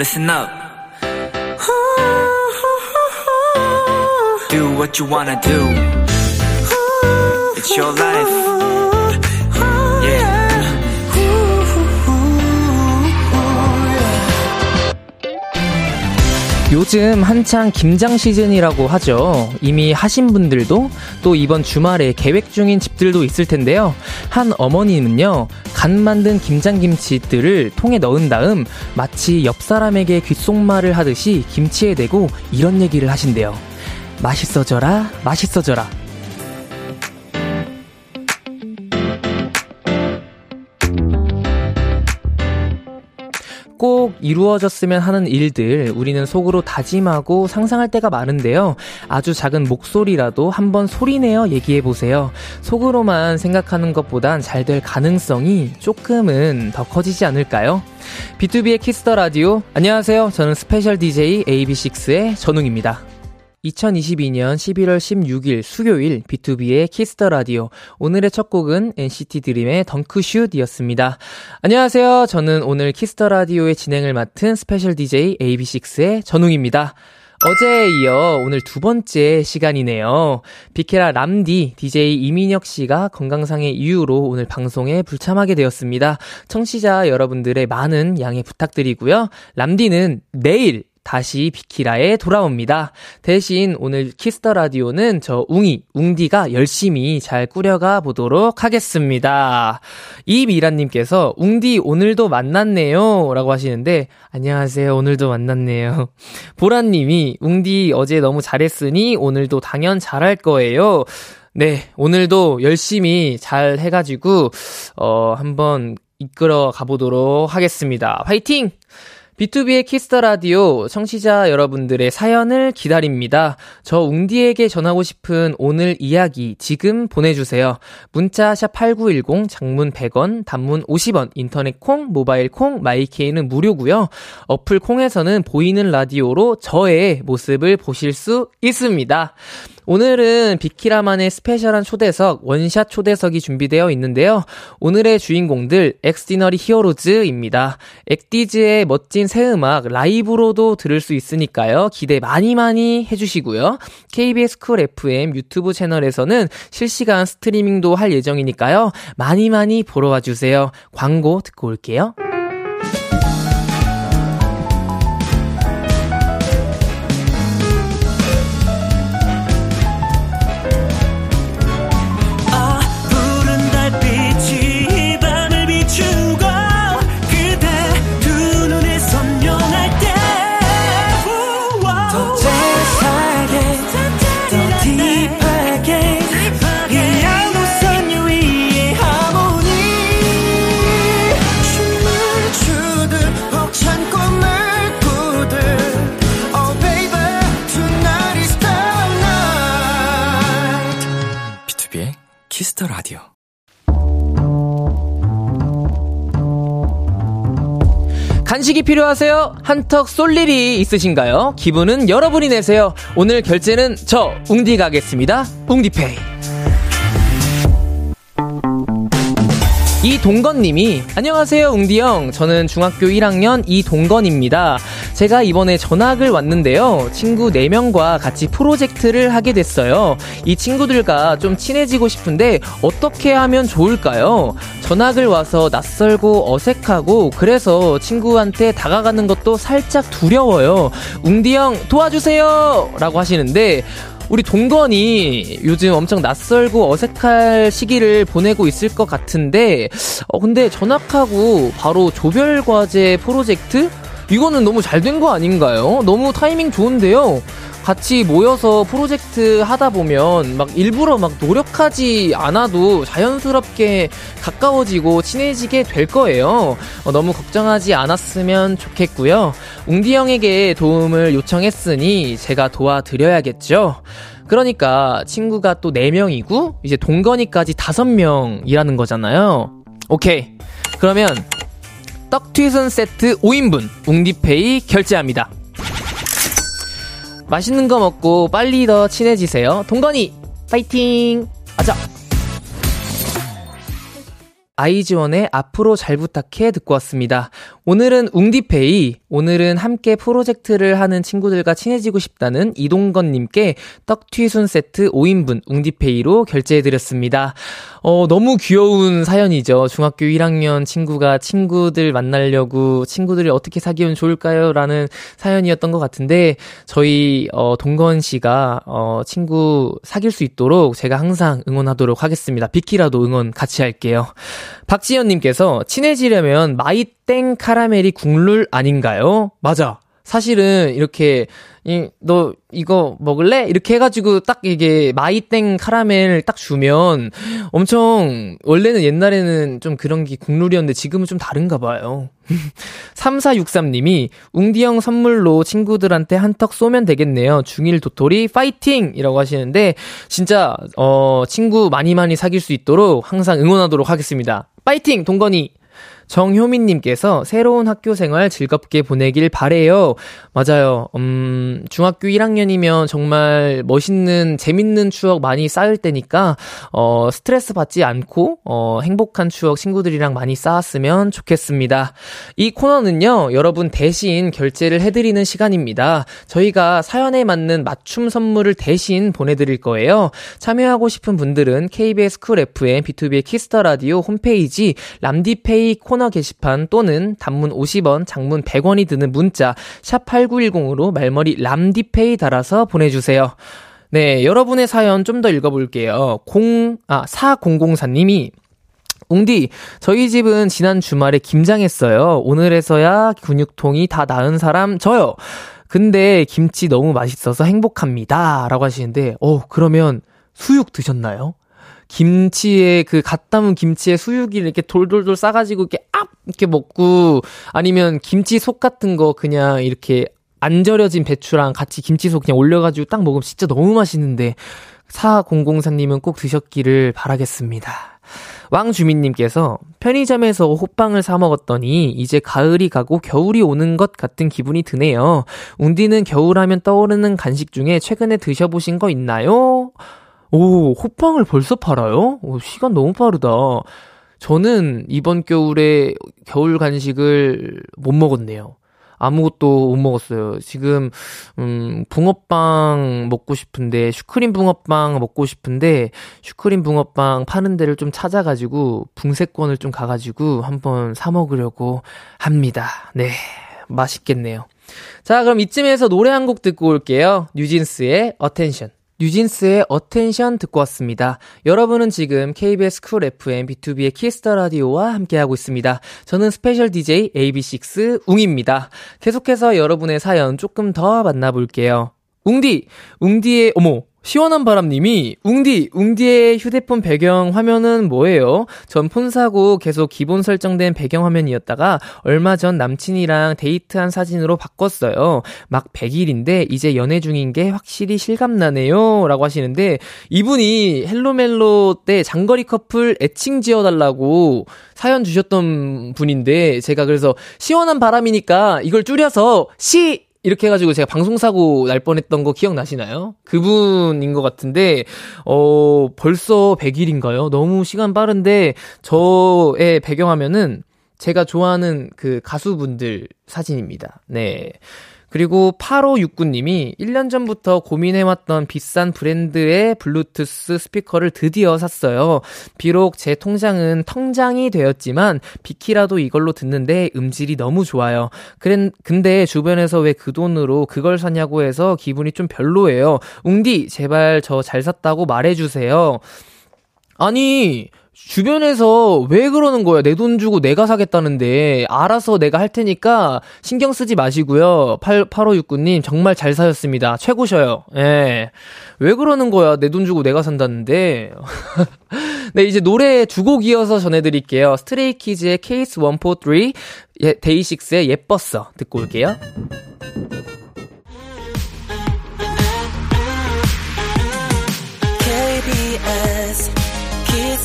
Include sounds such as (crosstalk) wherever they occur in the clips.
listen up. Do what you wanna do. It's your life. Yeah. 요즘 한창 김장 시즌이라고 하죠. 이미 하신 분들도 또 이번 주말에 계획 중인 집들도 있을 텐데요. 한 어머님은요, 간 만든 김장김치들을 통에 넣은 다음 마치 옆 사람에게 귓속말을 하듯이 김치에 대고 이런 얘기를 하신대요. 맛있어져라, 맛있어져라. 이루어졌으면 하는 일들 우리는 속으로 다짐하고 상상할 때가 많은데요. 아주 작은 목소리라도 한번 소리내어 얘기해 보세요. 속으로만 생각하는 것보단 잘 될 가능성이 조금은 더 커지지 않을까요? B2B의 키스터 라디오. 안녕하세요. 저는 special DJ AB6IX의 전웅입니다. 2022년 11월 16일 수요일 B2B의 키스터 라디오. 오늘의 첫 곡은 NCT 드림의 덩크슛이었습니다. 안녕하세요. 저는 오늘 Kiss the Radio의 진행을 맡은 special DJ AB6IX의 전웅입니다. 어제에 이어 오늘 두 번째 시간이네요. 비키라 람디 DJ 이민혁 씨가 건강상의 이유로 오늘 방송에 불참하게 되었습니다. 청취자 여러분들의 많은 양해 부탁드리고요. 람디는 내일 다시 비키라에 돌아옵니다. 대신 오늘 Kiss the Radio는 저 웅이, 웅디가 열심히 잘 꾸려가 보도록 하겠습니다. 이미라님께서 웅디 오늘도 만났네요. 라고 하시는데, 안녕하세요. 오늘도 만났네요. 보라님이 웅디 어제 너무 잘했으니 오늘도 당연 잘할 거예요. 네, 오늘도 열심히 잘 해가지고, 어, 한번 이끌어 가보도록 하겠습니다. 화이팅! B2B의 키스터 라디오 청취자 여러분들의 사연을 기다립니다. 저 웅디에게 전하고 싶은 오늘 이야기 지금 보내주세요. 문자 샵8910 장문 100원, 단문 50원, 인터넷 콩, 모바일 콩, my K는 무료고요. 어플 콩에서는 보이는 라디오로 저의 모습을 보실 수 있습니다. 오늘은 비키라만의 special한 초대석, 원샷 초대석이 준비되어 있는데요. 오늘의 주인공들, Xdinary Heroes입니다. 엑디즈의 멋진 새 음악 라이브로도 들을 수 있으니까요. 기대 많이 많이 해주시고요. KBS Cool FM 유튜브 채널에서는 실시간 스트리밍도 할 예정이니까요. 많이 많이 보러 와주세요. 광고 듣고 올게요. Kiss the Radio. 간식이 필요하세요? 한턱 쏠 일이 있으신가요? 기분은 여러분이 내세요. 오늘 결제는 저 웅디가 하겠습니다. 웅디페이. 이동건님이 안녕하세요 웅디형. 저는 중학교 1학년 이동건입니다. 제가 이번에 전학을 왔는데요. 친구 4명과 같이 프로젝트를 하게 됐어요. 이 친구들과 좀 친해지고 싶은데 어떻게 하면 좋을까요? 전학을 와서 낯설고 어색하고 그래서 친구한테 다가가는 것도 살짝 두려워요. 웅디형 도와주세요! 라고 하시는데 우리 동건이 요즘 엄청 낯설고 어색할 시기를 보내고 있을 것 같은데, 어, 근데 전학하고 바로 조별과제 프로젝트? 이거는 너무 잘 된 거 아닌가요? 너무 타이밍 좋은데요? 같이 모여서 프로젝트 하다 보면 막 일부러 막 노력하지 않아도 자연스럽게 가까워지고 친해지게 될 거예요. 어, 너무 걱정하지 않았으면 좋겠고요. 웅디 형에게 도움을 요청했으니 제가 도와드려야겠죠. 그러니까 친구가 또 4명이고 이제 동건이까지 5명이라는 거잖아요. 오케이. 그러면 떡튀순 세트 5인분 웅디페이 결제합니다. 맛있는 거 먹고 빨리 더 친해지세요. 동건이 파이팅! 아자! 아이즈원의 앞으로 잘 부탁해 듣고 왔습니다. 오늘은 웅디페이, 오늘은 함께 프로젝트를 하는 친구들과 친해지고 싶다는 이동건님께 떡튀순 세트 5인분 웅디페이로 결제해드렸습니다. 어, 너무 귀여운 사연이죠. 중학교 1학년 친구가 친구들 만나려고 친구들을 어떻게 사귀면 좋을까요? 라는 사연이었던 것 같은데, 저희, 어, 동건 씨가, 어, 친구 사귈 수 있도록 제가 항상 응원하도록 하겠습니다. 비키라도 응원 같이 할게요. 박지연님께서 친해지려면 마이 땡 카라멜이 국룰 아닌가요? 맞아. 사실은 이렇게 이, 너 이거 먹을래? 이렇게 해가지고 딱 이게 마이땡 카라멜 딱 주면 엄청 원래는 옛날에는 좀 그런 게 국룰이었는데 지금은 좀 다른가 봐요. (laughs) 3463님이 웅디형 선물로 친구들한테 한턱 쏘면 되겠네요. 중1 도토리 파이팅! 이라고 하시는데 진짜 어 친구 많이 많이 사귈 수 있도록 항상 응원하도록 하겠습니다. 파이팅! 동건이! 정효민님께서 새로운 학교 생활 즐겁게 보내길 바래요. 맞아요. 음, 중학교 1학년이면 정말 멋있는, 재밌는 추억 많이 쌓을 때니까, 어, 스트레스 받지 않고, 어, 행복한 추억 친구들이랑 많이 쌓았으면 좋겠습니다. 이 코너는요, 여러분 대신 결제를 해드리는 시간입니다. 저희가 사연에 맞는 맞춤 선물을 대신 보내드릴 거예요. 참여하고 싶은 분들은 KBS 쿨 FM B2B의 키스터 라디오 홈페이지 람디페이 코너 코너 게시판 또는 단문 50원, 장문 100원이 드는 문자 샵 8910으로 말머리 람디페이 달아서 보내주세요. 네, 여러분의 사연 좀 더 읽어볼게요. 0, 아, 4004님이 웅디, 저희 집은 지난 주말에 김장했어요. 오늘에서야 근육통이 다 나은 사람 저요. 근데 김치 너무 맛있어서 행복합니다. 라고 하시는데, 어, 그러면 수육 드셨나요? 김치에 그 갓 담은 김치에 수육이 이렇게 돌돌돌 싸가지고 이렇게 압 이렇게 먹고 아니면 김치 속 같은 거 그냥 이렇게 안 절여진 배추랑 같이 김치속 그냥 올려가지고 딱 먹으면 진짜 너무 맛있는데 4004님은 꼭 드셨기를 바라겠습니다. 왕주민님께서 편의점에서 호빵을 사 먹었더니 이제 가을이 가고 겨울이 오는 것 같은 기분이 드네요. 웅디는 겨울하면 떠오르는 간식 중에 최근에 드셔보신 거 있나요? 오, 호빵을 벌써 팔아요? 오, 시간 너무 빠르다. 저는 이번 겨울에 겨울 간식을 못 먹었네요. 아무것도 못 먹었어요. 지금, 음, 붕어빵 먹고 싶은데, 슈크림 붕어빵 먹고 싶은데, 슈크림 붕어빵 파는 데를 좀 찾아 가지고, 붕세권을 좀 가 가지고, 한번 사 먹으려고 합니다. 네. 맛있겠네요. 자, 그럼 이쯤에서 노래 한 곡 듣고 올게요. 뉴진스의 Attention. 뉴진스의 Attention 듣고 왔습니다. 여러분은 지금 KBS 쿨 FM 비투비의 키스 더 라디오와 함께하고 있습니다. 저는 스페셜 DJ AB6IX 웅입니다. 계속해서 여러분의 사연 조금 더 만나볼게요. 웅디! 웅디의, 어머, 시원한 바람님이 웅디 웅디의 휴대폰 배경 화면은 뭐예요? 전 폰 사고 계속 기본 설정된 배경 화면이었다가 얼마 전 남친이랑 데이트한 사진으로 바꿨어요. 막 100일인데 이제 연애 중인 게 확실히 실감 나네요라고 하시는데 이분이 헬로멜로 때 장거리 커플 애칭 지어달라고 사연 주셨던 분인데 제가 그래서 시원한 바람이니까 이걸 줄여서 시 이렇게 해가지고 제가 방송사고 날 뻔했던 거 기억나시나요? 그분인 것 같은데, 어, 벌써 100일인가요? 너무 시간 빠른데, 저의 배경화면은 제가 좋아하는 그 가수분들 사진입니다. 네. 그리고 8569님이 1년 전부터 고민해왔던 비싼 브랜드의 블루투스 스피커를 드디어 샀어요. 비록 제 통장은 통장이 되었지만 비키라도 이걸로 듣는데 음질이 너무 좋아요. 그래, 근데 주변에서 왜 그 돈으로 그걸 사냐고 해서 기분이 좀 별로예요. 웅디, 제발 저 잘 샀다고 말해주세요. 아니, 주변에서 왜 그러는 거야? 내 돈 주고 내가 사겠다는데, 알아서 내가 할 테니까 신경 쓰지 마시고요. 8, 8569님, 정말 잘 사셨습니다. 최고셔요. 예. 왜 그러는 거야? 내 돈 주고 내가 산다는데. (laughs) 네, 이제 노래 두 곡 이어서 전해드릴게요. 스트레이키즈의 케이스 143, 예, 데이식스의 예뻤어. 듣고 올게요.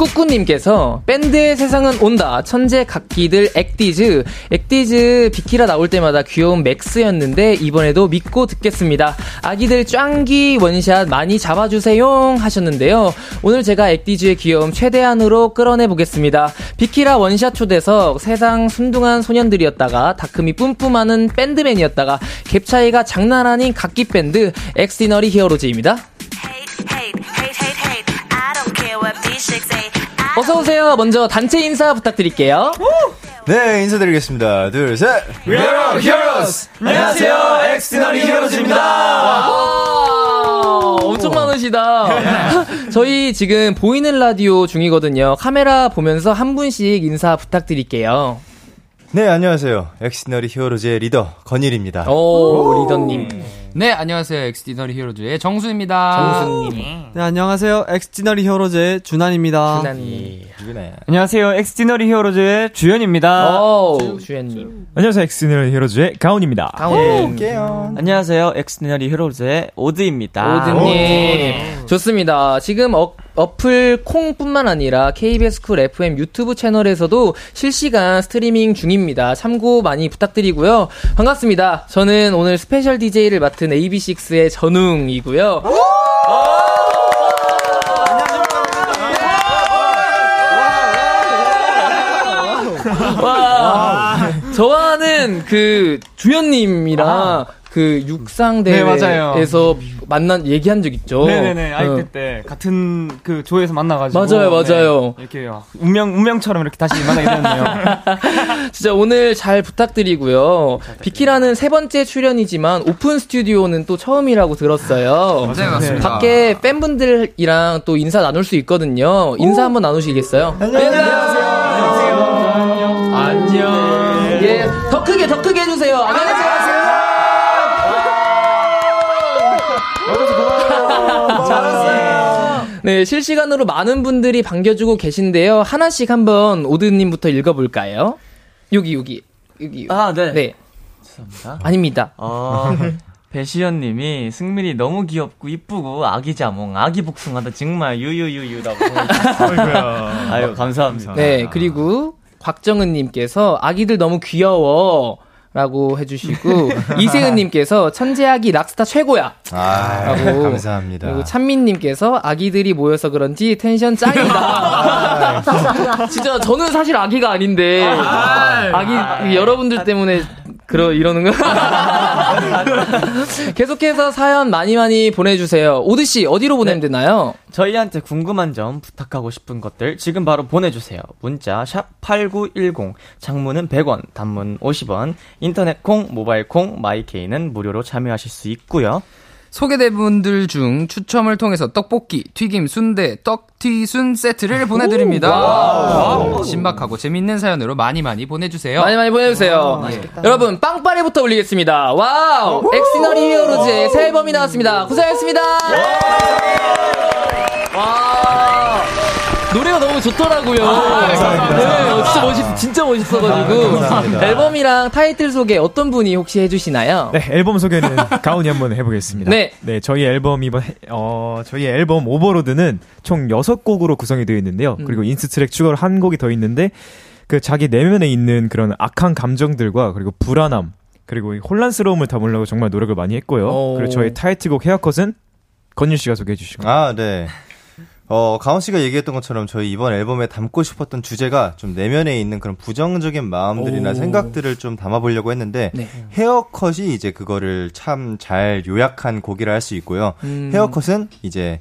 꾸꾸님께서 밴드의 세상은 온다. 천재 갓기들 액디즈. 액디즈 비키라 나올 때마다 귀여움 max였는데 이번에도 믿고 듣겠습니다. 아기들 짱기 원샷 많이 잡아주세요 하셨는데요. 오늘 제가 액디즈의 귀여움 최대한으로 끌어내 보겠습니다. 비키라 원샷 초대석 세상 순둥한 소년들이었다가 dark미 뿜뿜하는 밴드맨이었다가 갭 차이가 장난 아닌 갓기 밴드 엑스디너리 히어로즈입니다. 어서 오세요. 먼저 단체 인사 부탁드릴게요. 네, 인사드리겠습니다. 둘, 셋. We are heroes. 안녕하세요. 엑스디너리 히어로즈입니다. 엄청 많으시다. (laughs) 저희 지금 보이는 라디오 중이거든요. 카메라 보면서 한 분씩 인사 부탁드릴게요. 네, 안녕하세요. 엑스디너리 히어로즈의 리더 건일입니다. 오, 리더님. 네, 안녕하세요. 엑스디너리 히어로즈의 정수입니다. 정수님. 네, 안녕하세요. 엑스디너리 히어로즈의 준한입니다. 준한님. 누구나요? 안녕하세요. 엑스디너리 히어로즈의 주연입니다. 오, 주연님. 안녕하세요. 엑스디너리 히어로즈의 가온입니다. 가온님. 안녕하세요. 엑스디너리 히어로즈의 오드입니다. 오드님. 좋습니다. 지금 어, 어플 콩뿐만 아니라 KBS 쿨 FM 유튜브 채널에서도 실시간 스트리밍 중입니다. 참여 많이 부탁드리고요. 반갑습니다. 저는 오늘 스페셜 DJ를 맡은 AB6IX의 전웅이고요. 와, 저와는 그 주연님이랑 그 육상 대회에서 네, 맞아요. 만난 얘기한 적 있죠. 네네네. 아이 어. 그때 같은 그 조에서 만나가지고 맞아요, 맞아요. 네, 이렇게 운명 운명처럼 이렇게 다시 만나게 되었네요. (laughs) 진짜 오늘 잘 부탁드리고요. 비키라는 세 번째 출연이지만 오픈 스튜디오는 또 처음이라고 들었어요. 네, 맞습니다. 밖에 팬분들이랑 또 인사 나눌 수 있거든요. 인사 한번 나누시겠어요? 안녕하세요. 안녕. 안녕. 예, 더 크게 더 크게 해주세요. 안녕하세요. 네, 실시간으로 많은 분들이 반겨주고 계신데요. 하나씩 한번 오드님부터 읽어볼까요? 여기, 여기, 여기. 아, 네. 네. 죄송합니다. 아닙니다. 어, (laughs) 배시연 님이 승민이 너무 귀엽고 이쁘고 아기 자몽, 아기 복숭아도 정말 유유유유라고. 아유, 감사합니다. 네, 그리고 곽정은 님께서 아기들 너무 귀여워. 라고 해주시고, (laughs) 이세은님께서 천재아기 락스타 최고야! 아, 라고. 감사합니다. 그리고 찬민님께서 아기들이 모여서 그런지 텐션 짱이다. 진짜 저는 사실 아기가 아닌데, 아기, 여러분들 때문에 그러, 이러는 거. (laughs) 계속해서 사연 많이 많이 보내주세요. 오드 씨, 어디로 보내면 되나요? 저희한테 궁금한 점, 부탁하고 싶은 것들 지금 바로 보내주세요. 문자 샵 8910, 장문은 100원, 단문 50원, 인터넷 콩, 모바일 콩, 마이케이는 무료로 참여하실 수 있고요. 소개된 분들 중 추첨을 통해서 떡볶이, 튀김, 순대, 떡튀순 세트를 보내드립니다. 신박하고 재밌는 사연으로 많이 많이 보내주세요. 많이 많이 보내주세요. 여러분, 빵빠레부터 올리겠습니다. 와우! 엑스디너리 히어로즈의 새 앨범이 나왔습니다. 고생하셨습니다! 와! 노래가 너무 좋더라고요. 네, 진짜 멋있, 진짜 멋있어가지고. 앨범이랑 타이틀 소개 어떤 분이 혹시 해주시나요? 네, 앨범 소개는 (laughs) 가온이 한번 해보겠습니다. 네. 저희 앨범 이번, 해- 어, 저희 앨범 Overload는 총 6곡으로 구성이 되어 있는데요. 그리고 inst 트랙 추가로 한 곡이 더 있는데, 그 자기 내면에 있는 그런 악한 감정들과 그리고 불안함, 그리고 이 혼란스러움을 담으려고 정말 노력을 많이 했고요. 오. 그리고 저희 타이틀곡 헤어컷은 건율 씨가 소개해 주시고. 아, 네. 어, 가온 씨가 얘기했던 것처럼 저희 이번 앨범에 담고 싶었던 주제가 좀 내면에 있는 그런 부정적인 마음들이나 오. 생각들을 좀 담아보려고 했는데 네. 헤어컷이 이제 그거를 참 잘 요약한 곡이라 할 수 있고요. 음. 헤어컷은 이제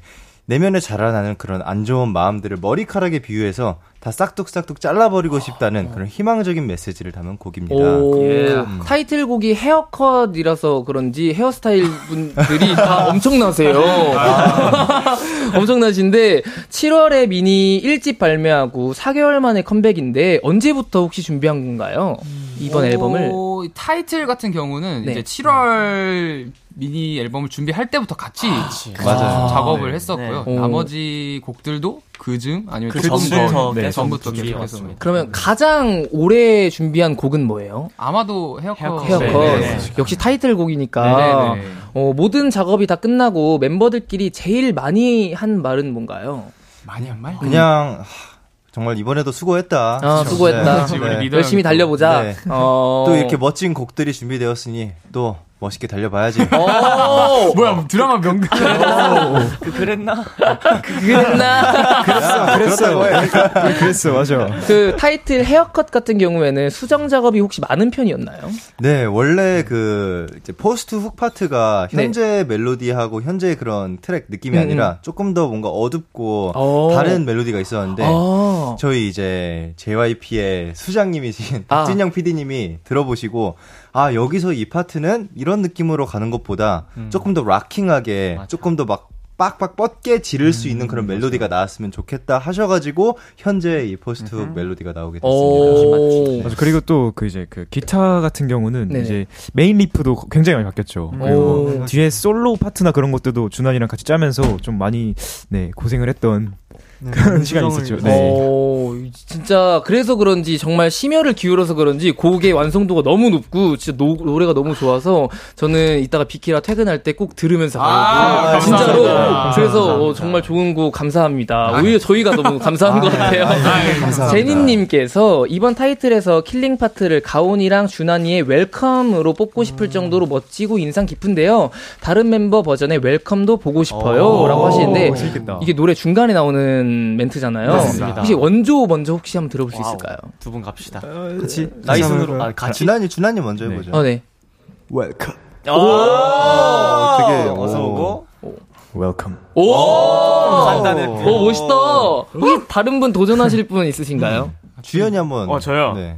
내면에 자라나는 그런 안 좋은 마음들을 머리카락에 비유해서 다 싹둑싹둑 잘라버리고 싶다는 그런 희망적인 메시지를 담은 곡입니다. 오, 예. 타이틀곡이 헤어컷이라서 그런지 헤어스타일 분들이 다 (laughs) 엄청나세요. (laughs) 엄청나신데 7월에 미니 1집 발매하고 4개월 만에 컴백인데 언제부터 혹시 준비한 건가요? 이번 앨범을 오, 타이틀 같은 경우는 네. 이제 7월 미니 앨범을 준비할 때부터 같이 맞아요. 작업을 했었고요. 네. 나머지 곡들도 그중 아니면 그 조금 전부터 더 네, 전부터 준비해 계속해서. 그러면 가장 오래 준비한 곡은 뭐예요? 아마도 헤어컷 헤어컷. 네, 네. 역시 타이틀곡이니까 네, 네. 어, 모든 작업이 다 끝나고 멤버들끼리 제일 많이 한 말은 뭔가요? 많이 한 말? 그냥 하, 정말 이번에도 수고했다. 아, 수고했다. 네. 열심히 달려보자. 네. 어. 또 이렇게 멋진 곡들이 준비되었으니 또 멋있게 달려봐야지. 어, (laughs) 뭐야 드라마 명들. 그 그랬나? 그랬나? 그랬어요. 그랬어, 맞아. 그 타이틀 헤어컷 같은 경우에는 수정 작업이 혹시 많은 편이었나요? 네, 원래 그 이제 post hook 파트가 네. 현재 멜로디하고 현재 그런 트랙 느낌이 음, 아니라 조금 더 뭔가 어둡고 어. 다른 멜로디가 있었는데 아. 저희 이제 JYP의 수장님이신 아. 박진영 PD님이 들어보시고 아 여기서 이 파트는 이런 느낌으로 가는 것보다 조금 더 rocking하게 조금 더 막 빡빡 뻗게 지를 수 있는 그런 멜로디가 나왔으면 좋겠다 하셔가지고 현재 이 post hook 멜로디가 나오게 됐습니다. 오. 맞아. 그리고 또 그 이제 그 기타 같은 경우는 네네. 이제 메인 riff도 굉장히 많이 바뀌었죠. 오. 그리고 뒤에 솔로 파트나 그런 것들도 준한이랑 같이 짜면서 좀 많이 네 고생을 했던 그런 시간이 있었죠. 네. 오, 진짜 그래서 그런지 정말 심혈을 기울여서 그런지 곡의 완성도가 너무 높고 진짜 노, 노래가 너무 좋아서 저는 이따가 비키라 퇴근할 때 꼭 들으면서 가려고 아, 진짜로 감사합니다. 그래서 어, 정말 좋은 곡 감사합니다. 오히려 저희가 너무 감사한 것 같아요. 감사합니다. 제니님께서 이번 타이틀에서 killing 파트를 가온이랑 준한이의 welcome으로 뽑고 싶을 정도로 멋지고 인상 깊은데요. 다른 멤버 버전의 welcome도 보고 싶어요. 라고 하시는데 재밌겠다. 이게 노래 중간에 나오는 멘트잖아요. 맞습니다. 혹시 원조 먼저 혹시 한번 들어볼 수 와우. 있을까요? 두 분 갑시다. 같이 나이 순으로 아 같이. 준한이 준한이 먼저 해보죠. 어, 네. welcome. 오, 되게, 어서 오. 오고. 웰컴. 오! 간단해. 오, 멋있다. 혹시 다른 분 도전하실 분 있으신가요? 주연이 한번. 어, 저요? 네.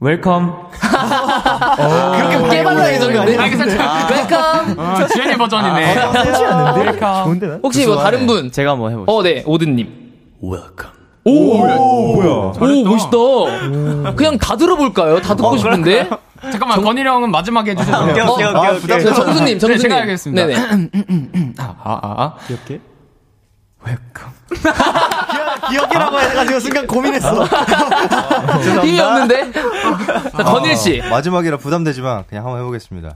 웰컴. (laughs) 그렇게 깨발랄해졌는데? welcome! 아, 주연이 버전이네. 좋은데 난? 혹시 뭐 다른 분? 제가 한번 해보죠. 어, 네, 오드님. welcome. 오! 뭐야? 오, 멋있다. 그냥 다 들어볼까요? 다 듣고 싶은데? 잠깐만 건일 형은 마지막에 해주셔도 오케이. 오케이 어, 오케이 오케이. 저 정수님, 정수님. 제가 하겠습니다. 네네. 아, 아, 아. 귀엽게. 기억 이라고 해가지고 순간 고민했어. 힘이 없는데? 자, 건일 씨. 어, 마지막이라 부담되지만 그냥 한번 해보겠습니다.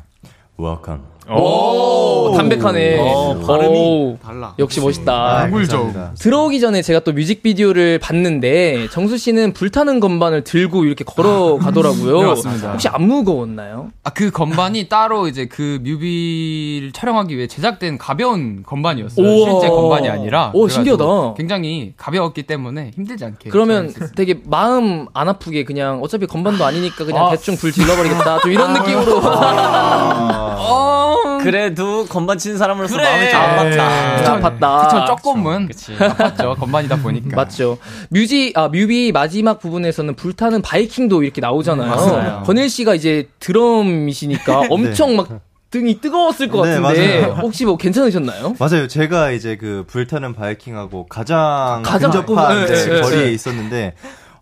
Welcome. 오, 담백하네. 어, 발음이 오, 달라. 역시 멋있다. 꿀죠. 들어오기 전에 제가 또 뮤직비디오를 봤는데 정수 씨는 불타는 건반을 들고 이렇게 걸어 가더라고요. 네, 맞습니다. 혹시 안 무거웠나요? 아, 그 건반이 따로 이제 그 뮤비를 촬영하기 위해 제작된 가벼운 건반이었어요. 우와. 실제 건반이 아니라. 오, 신기하다. 굉장히 가벼웠기 때문에 힘들지 않게. 그러면. 되게 마음 안 아프게 그냥 어차피 건반도 아니니까 그냥 아. 대충 불 질러버리겠다. 좀 이런 느낌으로. (laughs) 어, 그래도 건반 치는 사람으로서 그래. 마음이 좀 아팠다. 좀 아팠다. 그쵸, 조금은. 그치. 아팠죠. (laughs) 건반이다 보니까. 맞죠. 뮤직, 아, 뮤비 마지막 부분에서는 불타는 바이킹도 이렇게 나오잖아요. 맞아요. 건일 씨가 이제 드럼이시니까 (laughs) 엄청 막 등이 뜨거웠을 것 네, 같은데 맞아요. 혹시 뭐 괜찮으셨나요? 맞아요. 제가 이제 그 불타는 바이킹하고 가장, 가장 근접한 네, 네, 네, 거리에 네. 있었는데,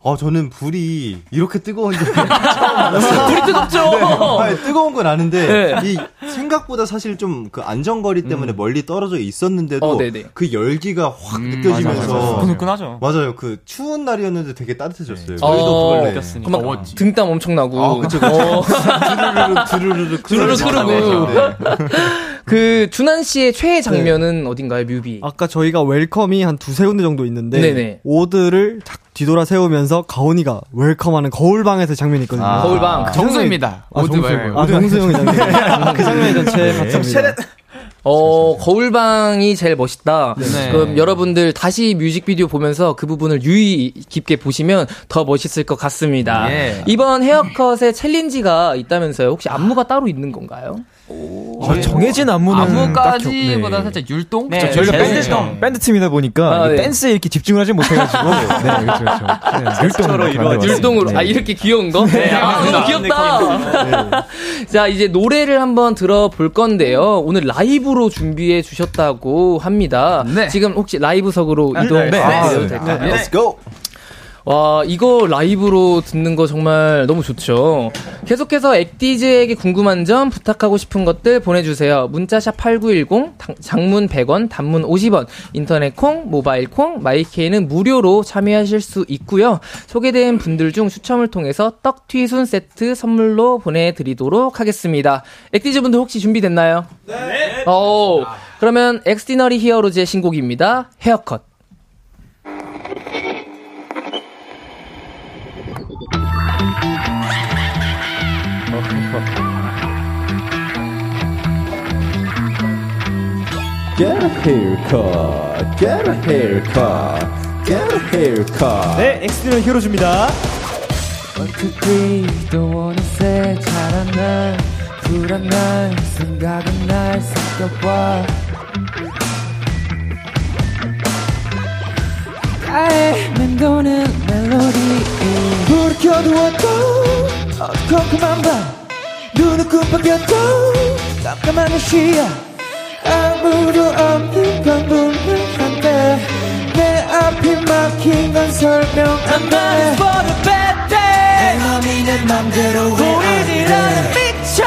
어, 저는 불이 이렇게 뜨거운 줄 (laughs) 불이 뜨겁죠? 아니, 뜨거운 건 아는데 네. 이 생각보다 사실 좀 그 안전거리 때문에 멀리 떨어져 있었는데도 어. 그 열기가 확 음, 느껴지면서 후끈후끈하죠. 맞아요. 그 추운 날이었는데 되게 따뜻해졌어요. 어, 저희도 그걸 느꼈으니까. 막 더웠지. 등땀 엄청 나고. 아, 그쵸, 어, (laughs) 두루루룩 두루루룩 두루룩 흐르고. 네. 그 준한 씨의 최애 장면은 어딘가요, 뮤비? 아까 저희가 웰컴이 한 두세 군데 정도 있는데 네네. 오드를 탁 뒤돌아 세우면서 가온이가 웰컴하는 거울방에서 장면이 있거든요. 아. 거울방. 정수입니다. 아, 오드 정수. 말고. 아, 정수 형이 장면. (laughs) 그 장면이 전체 같습니다. 어, 거울방이 제일 멋있다. 네. 그럼 여러분들 다시 뮤직비디오 보면서 그 부분을 유의 깊게 보시면 더 멋있을 것 같습니다. 예. 이번 헤어컷에 챌린지가 있다면서요. 혹시 안무가 따로 있는 건가요? 아, 정해진 안무는 안무까지보다 딱 네. 살짝 율동? 네, 저희가 네. 밴드, 밴드 팀이다 보니까 아, 네. 댄스에 이렇게 집중을 하지 못해가지고 네 그렇죠 그렇죠 네, 율동으로. 율동으로. 아, 네. 이렇게 귀여운 거? 아, 너무 귀엽다. 자, 이제 노래를 한번 들어볼 건데요. 오늘 라이브로 준비해 주셨다고 합니다. 네. 지금 혹시 라이브석으로 이동해 네. 주셔도 네. 될까요? Let's go. 와, 이거 라이브로 듣는 거 정말 너무 좋죠. 계속해서 액디즈에게 궁금한 점, 부탁하고 싶은 것들 보내주세요. 문자샵 8910, 당- 장문 100원, 단문 50원, 인터넷 콩, 모바일 콩, 마이케이는 무료로 참여하실 수 있고요. 소개된 분들 중 추첨을 통해서 떡튀순 세트 선물로 보내드리도록 하겠습니다. 액디즈 분들 혹시 준비됐나요? 네. 어, 그러면 엑스디너리 히어로즈의 신곡입니다. 헤어컷. Get a haircut. Get a haircut. Get a haircut. 네, 엑스트는 히어로즈입니다. One, two, three, don't wanna say 잘한 날 불안한 생각은 날 섞여봐 나의 맴도는 멜로디 불을 켜두었고 어, 컴컴한 밤 눈을 끔빡여도 깜깜한 시야 아무도 없는 건 분명한데 내 앞이 막힌 건 설명 안돼 내 맘이 내 맘대로 보이질 않아 미쳐.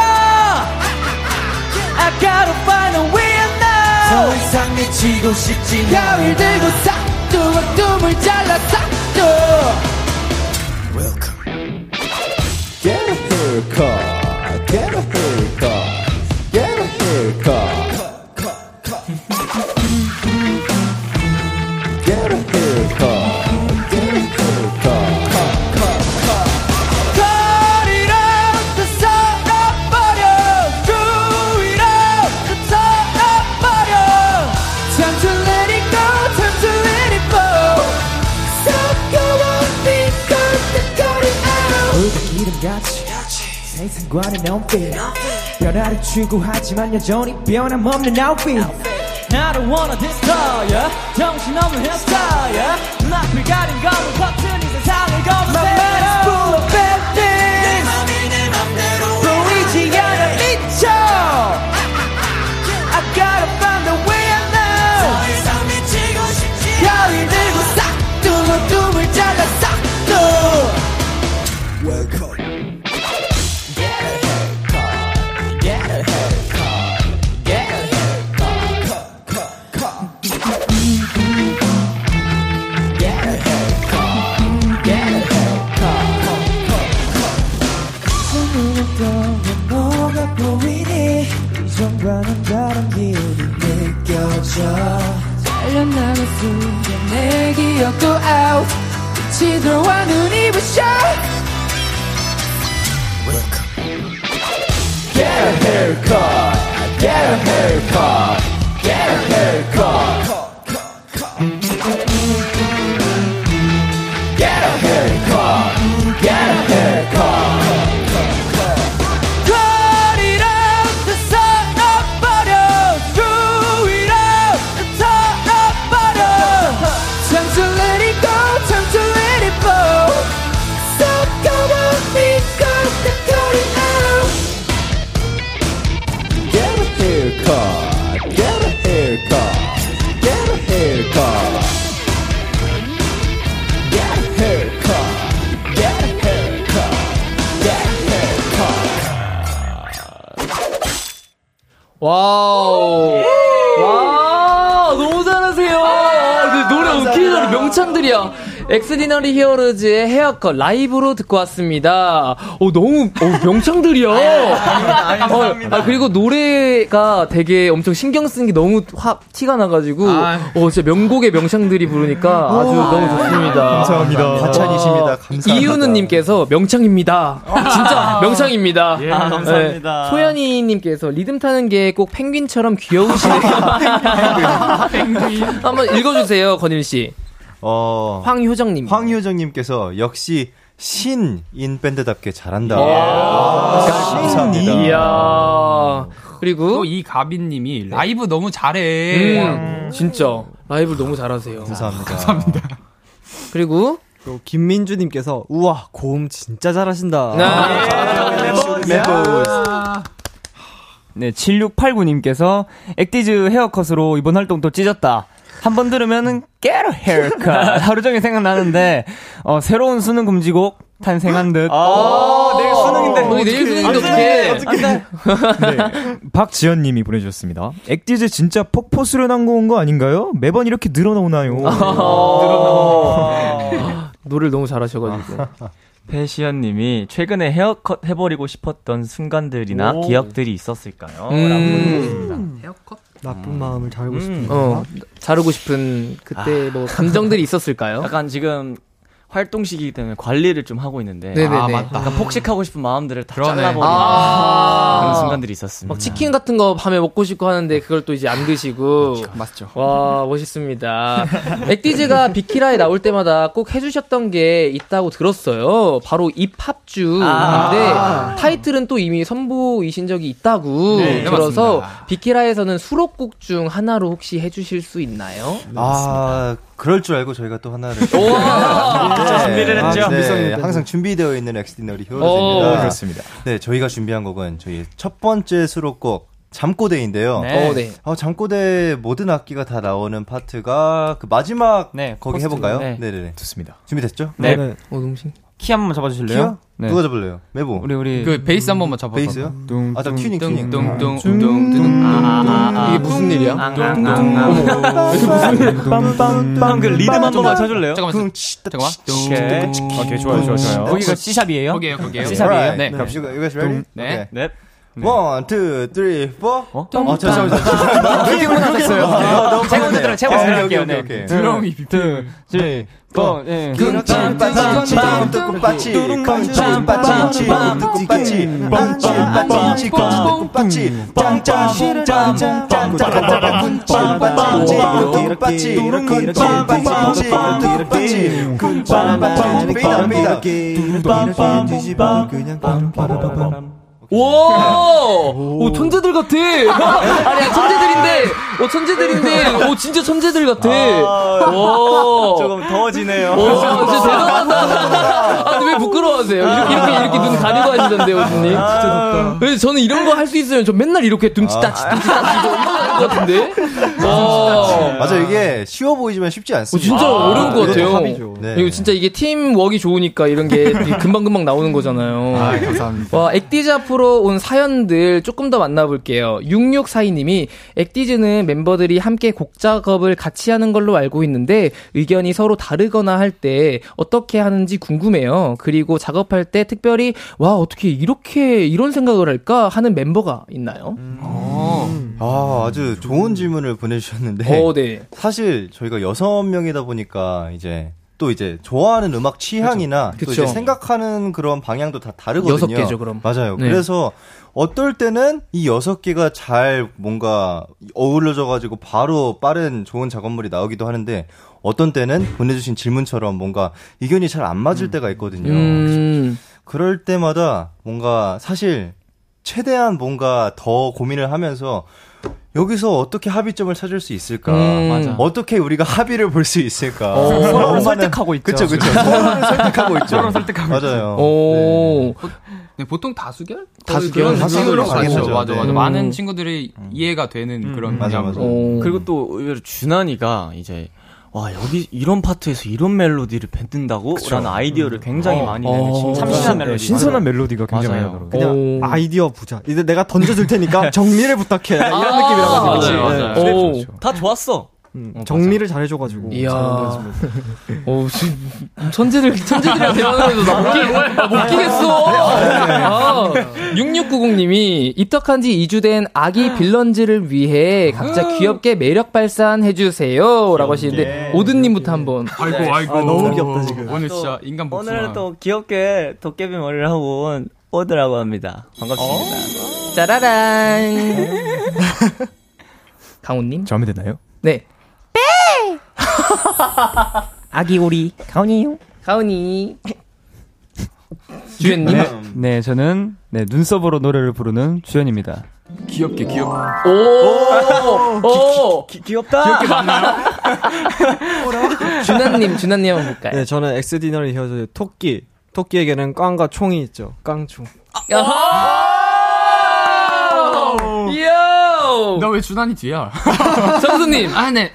I gotta find a way now. 더 이상 미치고 싶지 가위 들고 싹두와 둠을 잘라 싹두 Get a haircut. Get a haircut. Get a haircut. 세상과는 non-fit 변화를 추구하지만 여전히 변함없는 outfit. I don't wanna destroy ya. 정신없는 헤어스타일 나를 가린 검은 커튼 느껴져 달려나갈 순간 내 기억도 out 빛이 들어와 눈이 부셔 Get a haircut. Get a haircut. Wow. 와, 너무 잘하세요. 아, 그 노래 웃기는 명창들이야. 엑스디너리 히어로즈의 헤어컷 라이브로 듣고 왔습니다. 어, 너무, 어, 명창들이야. (laughs) 어, 아, 그리고 노래가 되게 엄청 신경 쓴 게 너무 확 티가 나가지고, 어, 진짜 명곡의 명창들이 부르니까 아주 너무 좋습니다. 감사합니다. 과찬이십니다. 감사합니다. 이유는님께서 명창입니다. 진짜 명창입니다. 예, 감사합니다. 네. 소연이님께서 리듬 타는 게 꼭 펭귄처럼 귀여우시네요. (laughs) 한번 읽어주세요, 건일 씨. 어, 황효정님. 황효정님께서 역시 신인 밴드답게 잘한다. 예. 아, 감사합니다. 이야. 그리고 또이 가빈님이 라이브 너무 잘해. 음, 진짜 라이브를 너무 잘하세요. 감사합니다. 그리고 또 김민주님께서 우와 고음 진짜 잘하신다. 네, 7689님께서 액티즈 헤어컷으로 이번 활동 또 찢었다. 한 번 들으면은 get a haircut 하루 종일 생각나는데 어, 새로운 수능 금지곡 탄생한 듯. 아, 내일 수능인데. 어, 내일 수능인데 어떻게? 네. (laughs) 박지연 님이 보내 주셨습니다. 액티즈 진짜 폭포 수련한 거온 거 아닌가요? 매번 이렇게 늘어나오나요? (laughs) 노래를 너무 잘하셔 가지고. (laughs) 패시언 님이 최근에 헤어컷 해버리고 싶었던 순간들이나 오. 기억들이 있었을까요? 음. 라고 보내주셨습니다. 헤어컷? 나쁜 마음을 달고 싶은 어, 거. 자르고 싶은 그때 뭐 감정들이 있었을까요? 약간 지금 활동 시기이기 때문에 관리를 좀 하고 있는데 네네네. 아, 맞다. 그러니까 폭식하고 싶은 마음들을 다 그러네. 잘라버리는 아. 그런 순간들이 있었습니다. 막 치킨 같은 거 밤에 먹고 싶고 하는데 그걸 또 이제 안 드시고. 맞죠. 와, 멋있습니다. 액디즈가 비키라에 나올 때마다 꼭 해주셨던 게 있다고 들었어요. 바로 입합주인데 아. 타이틀은 또 이미 선보이신 적이 있다고 네, 들어서 맞습니다. 비키라에서는 수록곡 중 하나로 혹시 해주실 수 있나요? 아, 그럴 줄 알고 저희가 또 하나를! 준비를 했죠. 네, 항상 준비되어 있는 엑스디너리 오, 히어로즈입니다. 그렇습니다. 네, 저희가 준비한 곡은 저희 첫 번째 수록곡 잠꼬대인데요. 네. 어, 네. 어, 잠꼬대 모든 악기가 다 나오는 파트가 그 마지막 네, 거기 post. 해볼까요? 네. 네, 네, 네. 좋습니다. 준비됐죠? 네. 네. 어, 너무 신 키 한 번만 잡아주실래요? 키요? 네. 누가 잡을래요? 메보. 우리 우리 그 베이스 한 번만 잡아서. 베이스요? 뚱, 아, 저 튜닝, 튜닝. 이게 무슨 일이야? 형그 리듬 한 번만 쳐줄래요? 잠깐만. 잠깐만. 오케이, 좋아요, 좋아요, 좋아요. 거기가 C샵이에요? 거기에요, 거기요. Alright. 네. 그럼 you guys ready? 네. 네. One, two, three, four. 어? 어, 잠시만요. 이렇게 혼났어요? 제가 먼저 들어요, 제가 먼저. 오케이, 네. 오케이. 드럼이 둘, 셋, 넷, 네. 그렇지, 빠치, 뚜꾸빠치, 콩치, 빠치, 뚜꾸빠치, 뻥치, 빠치, 뚜꾸빠치, 짱짱, 짱, 짱짱, 뚜꾸빠치, 쿵빵빠치, 삐다, 삐다. 뒤집어 그냥 빰빰빰빰 와! 오, 천재들 같아! (laughs) 아니야, 천재들인데, 어, 천재들인데, 오, 진짜 천재들 같아! 와! 조금 더워지네요. 오, 진짜 대단하다! 아, 근데 왜 부끄러워하세요? 이렇게, 이렇게, 이렇게 눈 가리고 하시던데, 오주님. 진짜 덥다. 왜 저는 이런 거 할 수 있으면 저 맨날 이렇게 둠치다치, 둠치다치, 이거 이렇게 하는 것 같은데? 와. 맞아, 이게 쉬워 보이지만 쉽지 어, 않습니다. 진짜 어려운 것 같아요. 네. 그리고 진짜 이게 팀워크 좋으니까 이런 게 (laughs) 금방금방 나오는 거잖아요. 아, 감사합니다. 와, 액디즈 앞으로 온 사연들 조금 더 만나볼게요. 6642님이 액디즈는 멤버들이 함께 곡 작업을 같이 하는 걸로 알고 있는데 의견이 서로 다르거나 할 때 어떻게 하는지 궁금해요. 그리고 작업할 때 특별히 와, 어떻게 이렇게 이런 생각을 할까 하는 멤버가 있나요? 아, 아주 좋은 질문을 보내주셨는데. 어, 네. 사실 저희가 여섯 명이다 보니까 이제 또 이제 좋아하는 음악 취향이나 또 그쵸. 이제 생각하는 그런 방향도 다 다르거든요. 여섯 개죠, 그럼. 맞아요. 네. 그래서 어떨 때는 이 여섯 개가 잘 뭔가 어우러져 가지고 바로 빠른 좋은 작업물이 나오기도 하는데 어떤 때는 보내주신 질문처럼 뭔가 의견이 잘 안 맞을 때가 있거든요. 음, 그럴 때마다 뭔가 사실 최대한 뭔가 더 고민을 하면서 여기서 어떻게 합의점을 찾을 수 있을까? 음. 어떻게 우리가 합의를 볼 수 있을까? 어. 서로를 엄마는- 설득하고 있죠. 그쵸, 그쵸. 서로를 설득하고 있죠. 설득하고 맞아요. 오, 네, 보통 다수결? 다수결? 다수결로. 하죠. 맞아, 맞아. 네. 많은 친구들이 이해가 되는 그런 맞아, 방향으로. 맞아. 오. 그리고 또 의외로 준환이가 이제 와 여기 이런 파트에서 이런 멜로디를 뱉는다고? 라는 아이디어를 굉장히 많이 내는 어. 친구. 참신한 네, 멜로디. 신선한 멜로디가 굉장히. 많이 나더라고요. 그냥 오. 아이디어 부자. 이제 내가 던져줄 테니까 (laughs) 정리를 부탁해. 이런 느낌이라 가지고. 맞아요, 맞아요. 네. 오. 다 좋았어. 음, 정리를 잘 해줘가지고. 이야. 잘 만들었습니다. 오, 지- 천재들, 천재들이랑 대화하면서 나못 끼, 아, 못 끼겠어! 아, 6690님이 입덕한 지 2주 된 아기 빌런즈를 위해 각자 귀엽게 매력 발산해주세요. 라고 하시는데, 오드님부터 한 번. 아이고, 아이고. 아, 너무 귀엽다, 지금. 오늘 진짜 인간 복숭아. 오늘은 또 귀엽게 도깨비 머리를 하고 온 오드라고 합니다. 반갑습니다. 짜라란. 강훈님? 저 하면 되나요? 네. 빼! (laughs) 아기 오리. 가온이요. 가온이. (laughs) 주연님? 네, 저는 네, 눈썹으로 노래를 부르는 주연입니다. 귀엽게, 귀엽게. 오! (laughs) 오! 귀엽다. 귀엽게 맞나요? 준한님, 준한님 한번 볼까요? 네, 저는 엑스디너리 히어로즈 토끼. 토끼에게는 꽝과 총이 있죠. 깡총. 야호! 요! 너왜 준환이 뒤야? (laughs) 선수님! 아, 네.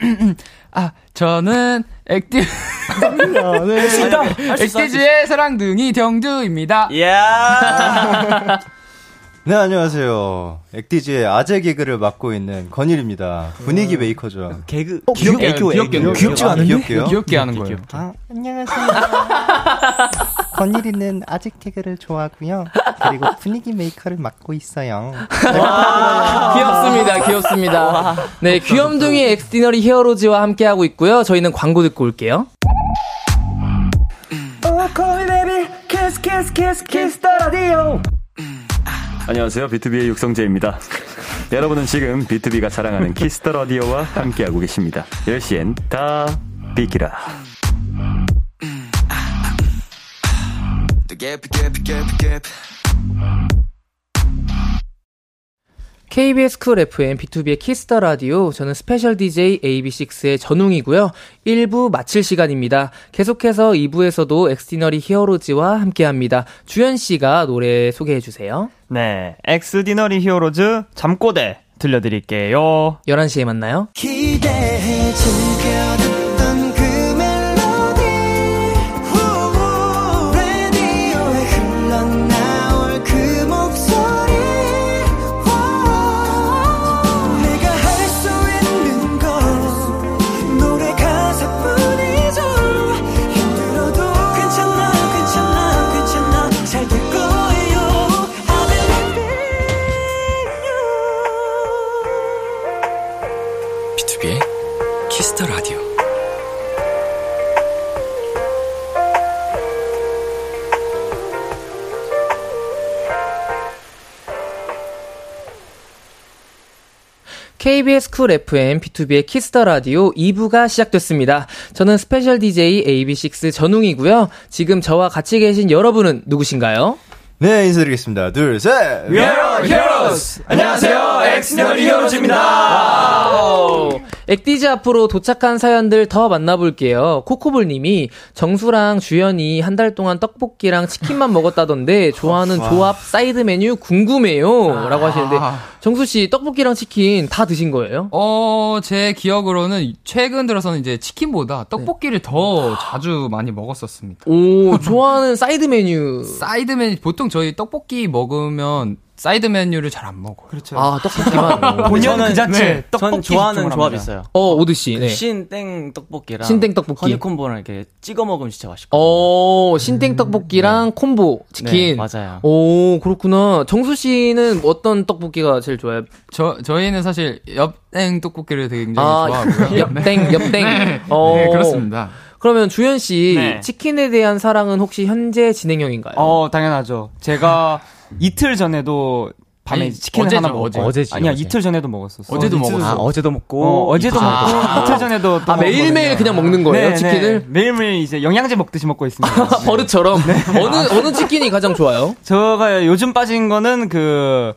아, 저는 액티, 액티즈의 사랑둥이 정두입니다. 이야. (laughs) 네, 안녕하세요. 액디즈의 아재 개그를 맡고 있는 건일입니다. 분위기 메이커죠. 개그 귀엽게, 귀엽게. 귀엽지가 않은데? 귀엽게요? 귀엽게 하는 거예요. 아, 안녕하세요. (laughs) 건일이는 아직 태그를 좋아하고요. 그리고 분위기 메이커를 맡고 있어요. 귀엽습니다, 귀엽습니다. 네, 귀염둥이 엑스디너리 히어로즈와 함께하고 있고요. 저희는 광고 듣고 올게요. Kiss the radio. 안녕하세요. 비투비의 육성재입니다. 여러분은 지금 비투비가 자랑하는 Kiss the Radio와 함께하고 계십니다. 10시엔 다 비키라. KBS 쿨 FM 비투비의 Kiss the Radio 저는 special DJ AB6IX의 전웅이고요. 1부 마칠 시간입니다. 계속해서 2부에서도 엑스디너리 히어로즈와 함께합니다. 주연 씨가 노래 소개해 주세요. 네, 엑스디너리 히어로즈 잠꼬대 들려드릴게요. 11시에 만나요. 기대해 즐겨 KBS 쿨 FM 비투비의 Kiss the Radio 2부가 시작됐습니다. 저는 special DJ AB6IX 전웅이고요. 지금 저와 같이 계신 여러분은 누구신가요? 네, 인사드리겠습니다. 둘, 셋! We are heroes! 안녕하세요, 엑스디너리 히어로즈입니다. 액디즈 앞으로 도착한 사연들 더 만나볼게요. 코코볼님이 정수랑 주연이 한 달 동안 떡볶이랑 치킨만 먹었다던데 좋아하는 와. 조합 사이드 메뉴 궁금해요. 라고 하시는데 정수씨 떡볶이랑 치킨 다 드신 거예요? 어, 제 기억으로는 최근 들어서는 이제 치킨보다 떡볶이를 더 자주 많이 먹었었습니다. 오, 좋아하는 사이드 메뉴. 사이드 메뉴, 보통 저희 떡볶이 먹으면 사이드 메뉴를 잘 안 먹어요. 그렇죠. 아, 떡볶이만. (laughs) 본연 그 자체 네, 전 떡볶이 좋아하는 조합이 합니다. 있어요. 어, 오드씨. 네. 신땡 떡볶이랑 신땡 떡볶이. 허니콤보랑 이렇게 찍어 먹으면 진짜 맛있고. 어, 신땡 떡볶이랑 콤보 치킨. 네, 맞아요. 오, 그렇구나. 정수 씨는 어떤 떡볶이가 제일 좋아요? 저 저희는 사실 엽땡 떡볶이를 되게 굉장히 아, 좋아하고요. 엽땡, 엽땡. 네, 어. 네, 그렇습니다. 그러면 주현 씨 네. 치킨에 대한 사랑은 혹시 현재 진행형인가요? 어, 당연하죠. 제가 (laughs) 이틀 전에도 밤에 아니, 치킨을 어제죠, 하나 먹었 어제. 어제 지. 아니야, 어제. 이틀 전에도 먹었었어. 어제도 이틀 먹었어. 아, 어제도 먹고, 어, 어제도 이틀 먹고, 전에도. 이틀 전에도 또 아, 매일 매일 먹었거든요. 그냥 먹는 거예요, 네, 치킨을? 네. 매일 매일 이제 영양제 먹듯이 먹고 있습니다. (laughs) 버릇처럼. 네. 어느 어느 치킨이 가장 좋아요? (laughs) 제가 요즘 빠진 거는 그,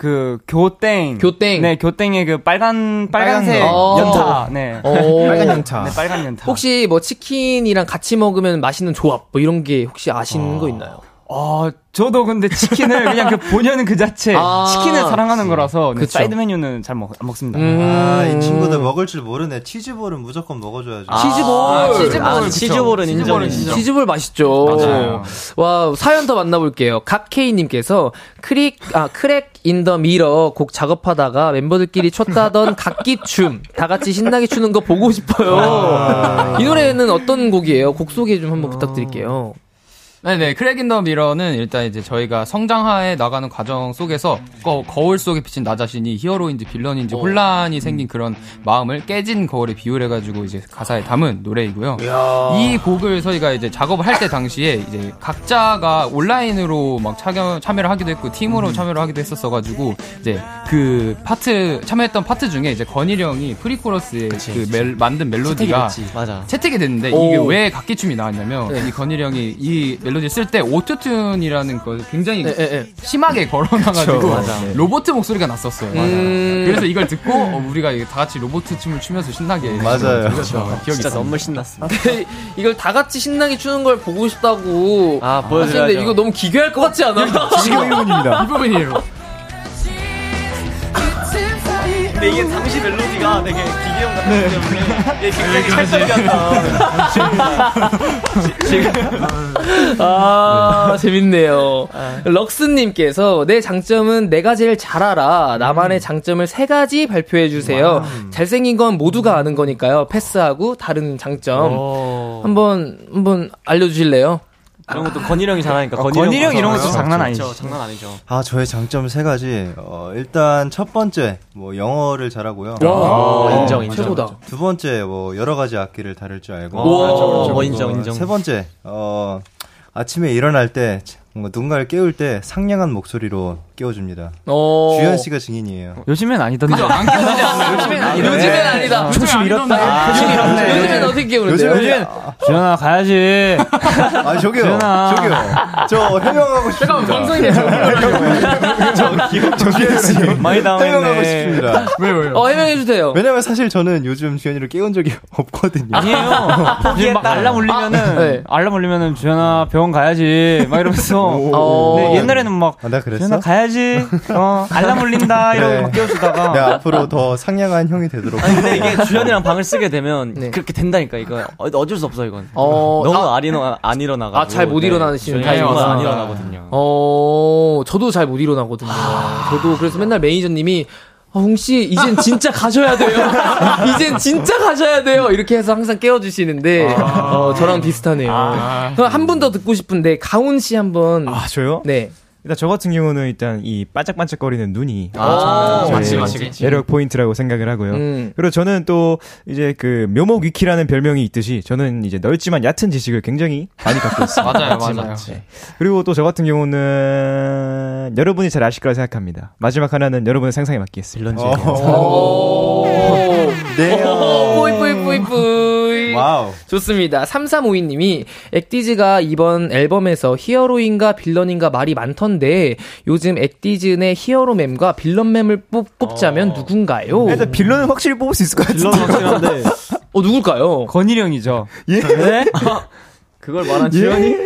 그, 교땡. 교땡. 네, 교땡의 그 빨간, 빨간색 빨간 거. 연타. 네. 어. 빨간 연타. 네, 빨간 연타. 혹시 뭐 치킨이랑 같이 먹으면 맛있는 조합 뭐 이런 게 혹시 아시는 거 있나요? 어, 저도 근데 치킨을 그냥 그 본연은 그 자체 아, 치킨을 사랑하는 거라서 네, 그쵸. 사이드 메뉴는 잘 먹, 안 먹습니다. 아, 음. 이 친구들 먹을 줄 모르네. 치즈볼은 무조건 먹어줘야죠. 치즈볼. 아, 치즈볼. 아. 치즈볼은 인정이죠. 치즈볼 맛있죠. 맞아요. 와, 사연 더 만나볼게요. 각케이님께서 Crick, 아, Crack in the Mirror 곡 작업하다가 멤버들끼리 췄다던 각기 춤. 다 같이 신나게 추는 거 보고 싶어요. 이 노래는 어떤 곡이에요? 곡 소개 좀 한번 부탁드릴게요. 네네, Crack in the Mirror는 일단 이제 저희가 성장해 나가는 과정 속에서 거, 거울 속에 비친 나 자신이 히어로인지 villain인지 혼란이 생긴 그런 마음을 깨진 거울에 비유해가지고 이제 가사에 담은 노래이고요. 이 곡을 저희가 이제 작업을 할 때 당시에 이제 각자가 온라인으로 막 참여, 참여를 하기도 했고 팀으로 참여를 하기도 했었어가지고 이제 그 파트, 참여했던 파트 중에 이제 건일이 형이 pre-chorus에 그 멜- 만든 멜로디가 채택이 됐는데 이게 오. 왜 각기춤이 나왔냐면 이 건일이 형이 이 멜로디 쓸 때 auto-tune이라는 걸 굉장히 네, 네, 네. 심하게 걸어놔가지고 그쵸, 맞아. 네. 로봇 목소리가 났었어요. 음. 그래서 이걸 듣고 어, 우리가 다 같이 로봇 춤을 추면서 신나게 맞아요. 그렇죠. 기억이 진짜 있습니다. 너무 신났어. (laughs) 이걸 다 같이 신나게 추는 걸 보고 싶다고 아, 하시는데 보여드려야죠. 이거 너무 기괴할 것 같지 않아? 지금 이 부분입니다. (laughs) 이 부분이에요. 근데 이게 당시 멜로디가 되게 기계음 같기 때문에 이게 굉장히 찰떡이었다. 아, 재밌네요. 럭스님께서 내 장점은 내가 제일 잘 알아. 나만의 장점을 세 가지 발표해 주세요. 잘생긴 건 모두가 아는 거니까요. 패스하고 다른 장점. 한번, 한번 알려주실래요? 그런 것도 건일형이 잘하니까 어, 건일형 이런 것도 장난 아니죠. 그렇죠, 장난 아니죠. 아, 저의 장점 세 가지. 어, 일단 첫 번째, 뭐 영어를 잘하고요. 와, 어, 인정, 인정. 최고다. 두 번째, 뭐 여러 가지 악기를 다룰 줄 알고. 와, 그렇죠, 그렇죠. 어, 인정, 인정. 세 번째, 어, 아침에 일어날 때 뭔가 누군가를 깨울 때 상냥한 목소리로 깨워줍니다. 어. 주현 씨가 증인이에요. 요즘엔 아니던데. 그죠? 안 깨우지 않나요? (laughs) 요즘엔 아니다. 요즘엔 아니다. 초심 잃었다. 요즘엔 잃었네. 요즘엔 어떻게 깨우는데요? 요즘엔 주연아 가야지. (laughs) 아 저기요, 주연아. 저기요, 저 해명하고 싶습니다. 방송이네. 저 주현 씨 많이 해명하고 당했네. 싶습니다. 왜, 왜요? 어, 해명해 주세요. 왜냐면 사실 저는 요즘 주현이를 깨운 적이 (laughs) 없거든요. 아니에요. 이제 막 알람 울리면은 네. 알람 울리면은 주연아 병원 가야지 막 이러면서. 어. 네, 옛날에는 막 아, 나 그랬어? 주연아 가야지. 어 알람 울린다 이러고. 막 깨워주다가. 내가 앞으로 더 상냥한 형이 되도록. 아니 근데 이게 주연이랑 방을 쓰게 되면 네. 그렇게 된다니까 이거 어, 어쩔 수 없어 이건. 어, 너무 아, 안 일어나 안 일어나가지고. 아, 잘 못 일어나시는 주연이 타입이구나. 안 일어나거든요. 어, 저도 잘 못 일어나거든요. 저도 그래서 맨날 매니저님이 아, 홍씨, 이젠 진짜 가셔야 돼요. (laughs) 이젠 진짜 가셔야 돼요. 이렇게 해서 항상 깨워주시는데, 어, 저랑 비슷하네요. 그럼 한분 더 듣고 싶은데, 가훈 씨 한 번. 아, 저요? 네. 일단 저 같은 경우는 일단 이 반짝반짝거리는 눈이 아, 제 맞지, 맞지, 맞지. 매력 포인트라고 생각을 하고요. 음. 그리고 저는 또 이제 그 묘목 위키라는 별명이 있듯이 저는 이제 넓지만 얕은 지식을 굉장히 많이 갖고 있습니다. (laughs) 맞아요, 맞아요. 네. 그리고 또 저 같은 경우는 여러분이 잘 아실 거라 생각합니다. 마지막 하나는 여러분의 상상에 맡기겠습니다. 오. (laughs) 네. 오, 뿌이, 뿌이, 뿌이, 뿌이. wow. 좋습니다. 3352님이 엑디즈가 이번 앨범에서 히어로인가 villain인가 말이 많던데 요즘 액디즈 내 히어로mem과 빌런mem을 뽑, 뽑자면 누군가요? 일단 빌런은 확실히 뽑을 수 있을 것 같은데. 빌런 확실한데. 어, 누굴까요? 건일형이죠. 예? 네? 그걸 말한 주연이?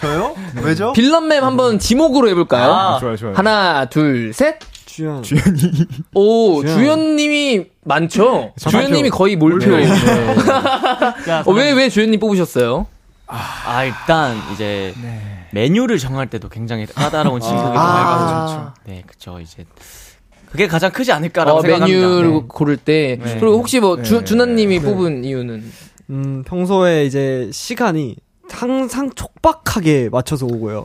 저요? 왜죠? 빌런mem 한번 지목으로 해볼까요? 아, 좋아요, 좋아요. 하나, 둘, 셋. 주연. 주연이. 오, 주연. 주연 님이 많죠? 주연님이 거의 몰표. 네. (laughs) 어, 왜, 왜 주연님 뽑으셨어요? 아 일단 이제 메뉴를 정할 때도 굉장히 까다로운 친구기도 아. 해가지고 네 그쵸 이제 그게 가장 크지 않을까라고 어, 생각합니다. 메뉴를 네. 고를 때. 네. 그리고 혹시 뭐, 주, 네. 준하님이 뽑은 이유는? 음, 평소에 이제 시간이 항상 촉박하게 맞춰서 오고요.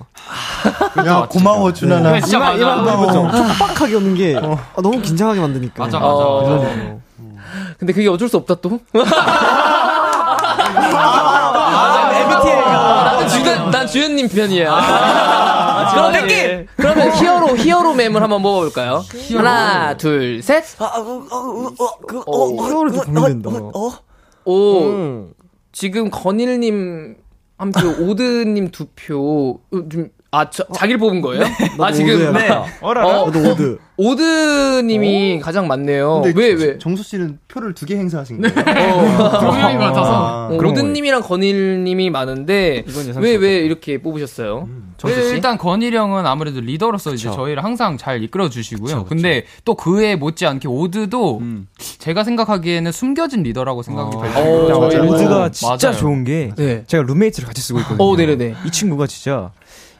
야 고마워 준하나. 진짜 맞아. 이거 좀 촉박하게 오는 게 아, 너무 긴장하게 만드니까. 맞아, 맞아. 어. 그러네요. 근데 그게 어쩔 수 없다 또? MBTI가 나는 주연, 난 주연님 편이야. 그럼 뺄게. 그러면 히어로, 히어로mem을 한번 먹어볼까요? 하나, 둘, 셋. 그, 어, 히어로를 또 고민된다. 오, 음. 지금 건일님 한 표, 오드님 두 표. 어, 좀, 아, 저, 자기를 뽑은 거예요? 아, 지금. 오드야. 네. (laughs) 어라. 어, 나도 오드. 오드님이 가장 많네요. 왜, 왜? 정수 씨는 표를 두 개 행사하신 거예요? 어, (laughs) 두 같아서. 어, 오드님이랑 건일님이 많은데, 왜, 왜 이렇게 뽑으셨어요? 정수 씨? 네, 일단 건일 형은 아무래도 리더로서 이제 저희를 항상 잘 이끌어 주시고요. 근데 또 그에 못지않게 오드도 제가 생각하기에는 숨겨진 리더라고 생각이 어, 들어요. 맞아요. 오드가 진짜 맞아요. 좋은 게 네. 제가 룸메이트를 같이 쓰고 있거든요. 어, 네네네. 이 친구가 진짜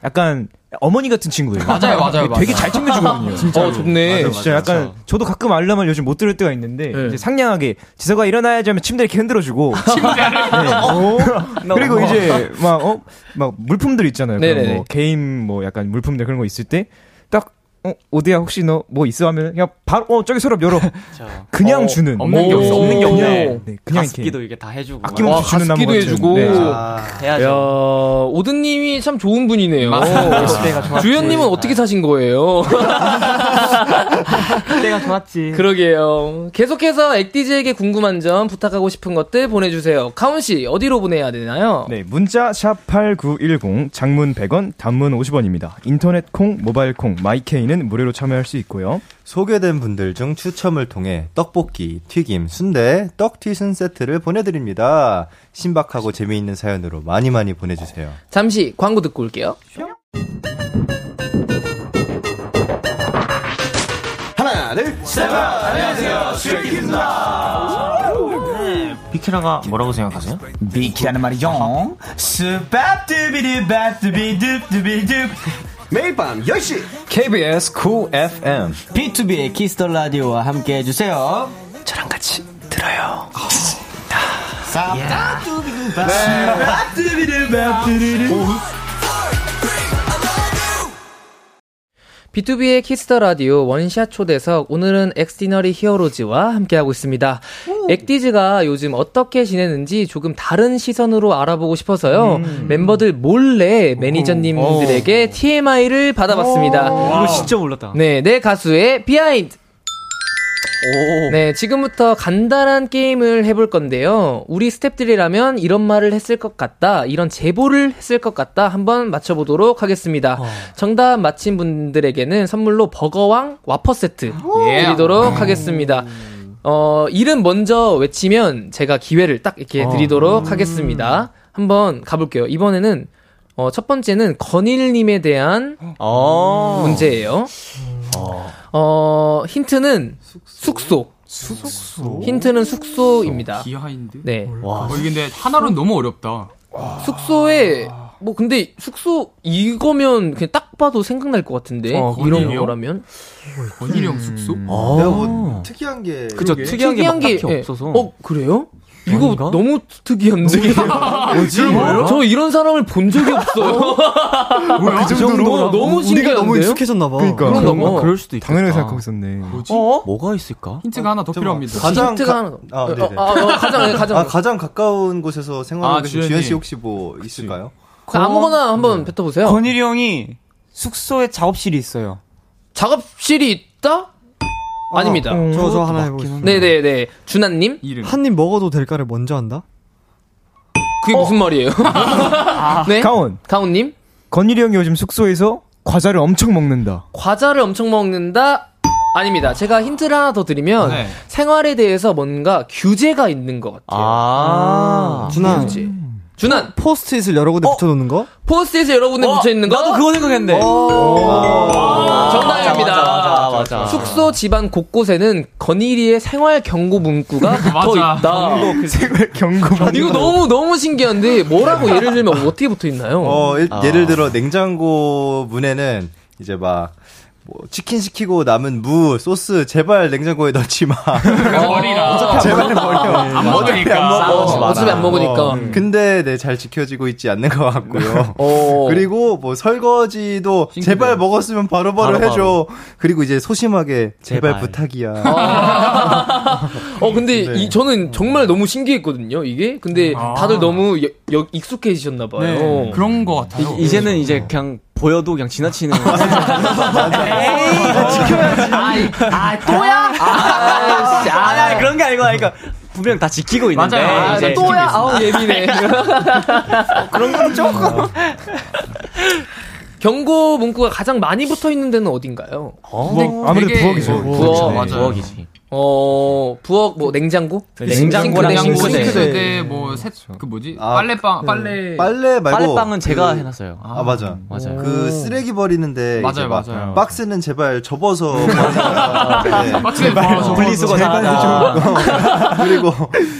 약간 어머니 같은 친구예요. 맞아요, 맞아요, 되게 맞아요. 잘 챙겨주거든요. (laughs) 진짜. 어, 좋네. 진짜 약간 저도 가끔 알람을 요즘 못 들을 때가 있는데 네. 이제 상냥하게 지서가 일어나야지 하면 침대 이렇게 흔들어주고 (laughs) 네. 그리고 이제 막어 막 물품들 있잖아요. 뭐 게임 뭐 약간 물품들 그런 거 있을 때딱 어, 오디야 혹시 너 뭐 있어 하면 그냥 바로 어 저기 서랍 열어 (laughs) 그냥 어, 주는 없는 게 오. 없어. 없는 게 없네. 네, 그냥 이렇게 가습기도 이게 다 해주고 아낌없이 와, 주는 나무 가습기도 해주고. 네. 아, 야, 해야죠. 오드님이 참 좋은 분이네요. 주연님은 어떻게 사신 거예요? (laughs) 그때가 좋았지. 그러게요. 계속해서 액디즈에게 궁금한 점, 부탁하고 싶은 것들 보내주세요. 카운 씨, 어디로 보내야 되나요? 네, 문자 샵 8910 장문 100원, 단문 50원입니다. 인터넷 콩, 모바일 콩, 마이케이는 무료로 참여할 수 있고요. 소개된 분들 중 추첨을 통해 떡볶이, 튀김, 순대, 떡튀순 세트를 보내드립니다. 신박하고 재미있는 사연으로 많이 많이 보내주세요. 잠시 광고 듣고 올게요. 비키라가 뭐라고 생각하세요? 비키라는 말이죠. 스밥두비두밥두비두두비두 매일 밤 10시. KBS Cool FM B2B의 키스터 라디오와 함께 해주세요. 저랑 같이 들어요. B2B의 키스터 라디오 원샷 초대석 오늘은 Xdinary Heroes와 함께하고 있습니다. 엑디즈가 요즘 어떻게 지내는지 조금 다른 시선으로 알아보고 싶어서요. 멤버들 몰래 매니저님들에게 TMI를 받아봤습니다. 이거 진짜 몰랐다. 네, 내 가수의 behind. 네, 지금부터 간단한 게임을 해볼 건데요. 우리 스탭들이라면 이런 말을 했을 것 같다, 이런 제보를 했을 것 같다, 한번 맞춰보도록 하겠습니다. 정답 맞힌 분들에게는 선물로 버거왕 Whopper 세트 드리도록 하겠습니다. 어, 이름 먼저 외치면 제가 기회를 딱 이렇게 드리도록 하겠습니다. 한번 가볼게요. 이번에는 어, 첫 번째는 건일님에 대한 문제예요. 어, 힌트는 숙소. 숙소. 힌트는 숙소입니다. behind? 네. 와. 어, 이게 근데 하나로는 너무 어렵다. 숙소에 뭐 근데 숙소 이거면 그냥 딱 봐도 생각날 것 같은데 어, 이런 건일이요? 거라면 건일이 형 숙소? 내가 뭐 특이한 게 그죠, 특이한 게막 딱히 예. 없어서. 어 그래요? 이거 아닌가? 너무 특이한데. 뭐지? 저 이런 사람을 본 적이 없어요. 뭐야? 그 정도로 너무 신기한데요? 우리가 너무 익숙해졌나 봐. 그러니까. 그런가 그런 봐. 거 그럴 수도 있겠다. 당연하게 생각하고 있었네. 뭐지? 어? 뭐가 있을까? 힌트가 하나 더 필요합니다. 가장 힌트가 가- 하나 더. 아, 어, 네네. 아, 어, 가장 가장 아, 가장 가까운 곳에서 생활하고 아, 계신. 주현 씨 혹시 뭐 있을까요? 그 아무거나 한번 뱉어 보세요. 건일이 형이 숙소에 작업실이 있어요. 작업실이 있다? 아 닙니다. 저, 저 하나 해보겠습니다. 네네네. 준하님? 이름. 한입 먹어도 될까를 먼저 한다? 그게 무슨 말이에요? (laughs) 네? 가온. 가온님? 건일이 형이 요즘 숙소에서 과자를 엄청 먹는다. 과자를 엄청 먹는다? 아닙니다. 제가 힌트를 하나 더 드리면 네. 생활에 대해서 뭔가 규제가 있는 것 같아요. 아. 준아. 규제. 준한 포스트잇을 여러 군데 붙여놓는 거? 포스트잇에 여러 군데 붙여 있는 거. 나도 그거 생각했는데. 정답입니다. 맞아. 숙소 집안 곳곳에는 건일이의 생활 경고 문구가 (laughs) 붙어. 있다. 생활 경고. 이거 너무 너무 신기한데 뭐라고 예를 들면 어떻게 붙어 있나요? 어, 일- 아. 예를 들어 냉장고 문에는 이제 막 뭐 치킨 시키고 남은 무, 소스 제발 냉장고에 넣지 마. 버리라. 제발 버려. 안 먹으니까. 안 먹어. 어, 어차피 안 먹으니까. 어, 근데 네, 잘 지켜지고 있지 않는 것 같고요. (laughs) 어. 그리고 뭐 설거지도 제발 먹었으면 바로바로 바로, 해줘. 그리고 이제 소심하게 제발, 제발. 부탁이야. (laughs) 어 근데 네. 이, 저는 정말 너무 신기했거든요 이게. 근데 다들 너무 여, 여- 익숙해지셨나 봐요. 네. 그런 거 같아요. 이, 제는 이제 그냥 보여도 그냥 지나치는. (laughs) 아 또야? 아, 씨, 아니, 아니, 그런 게 아니고, 그러니까 분명 다 지키고 있는데. 맞아요. 아, 이제 또야? 아우 예민해. (laughs) 그런 건 조금. 경고 문구가 가장 많이 붙어 있는 데는 어딘가요? 뭐, 아무래도 되게- 부엌이죠. 부엌. 맞아요. 부엌이지. 어 부엌 뭐 냉장고? 냉장고랑 싱크대, 싱크대. 싱크대 뭐셋그 뭐지? 아, 빨래방 빨래 빨래 말고 빨래방은 제가 그- 해놨어요. 아, 맞아. 맞아요. 그 쓰레기 버리는데 맞아요, 맞아요. 박스는 제발 접어서 (laughs) 버리라. 박스에 넣어서 분리수거 잘하자. 그리고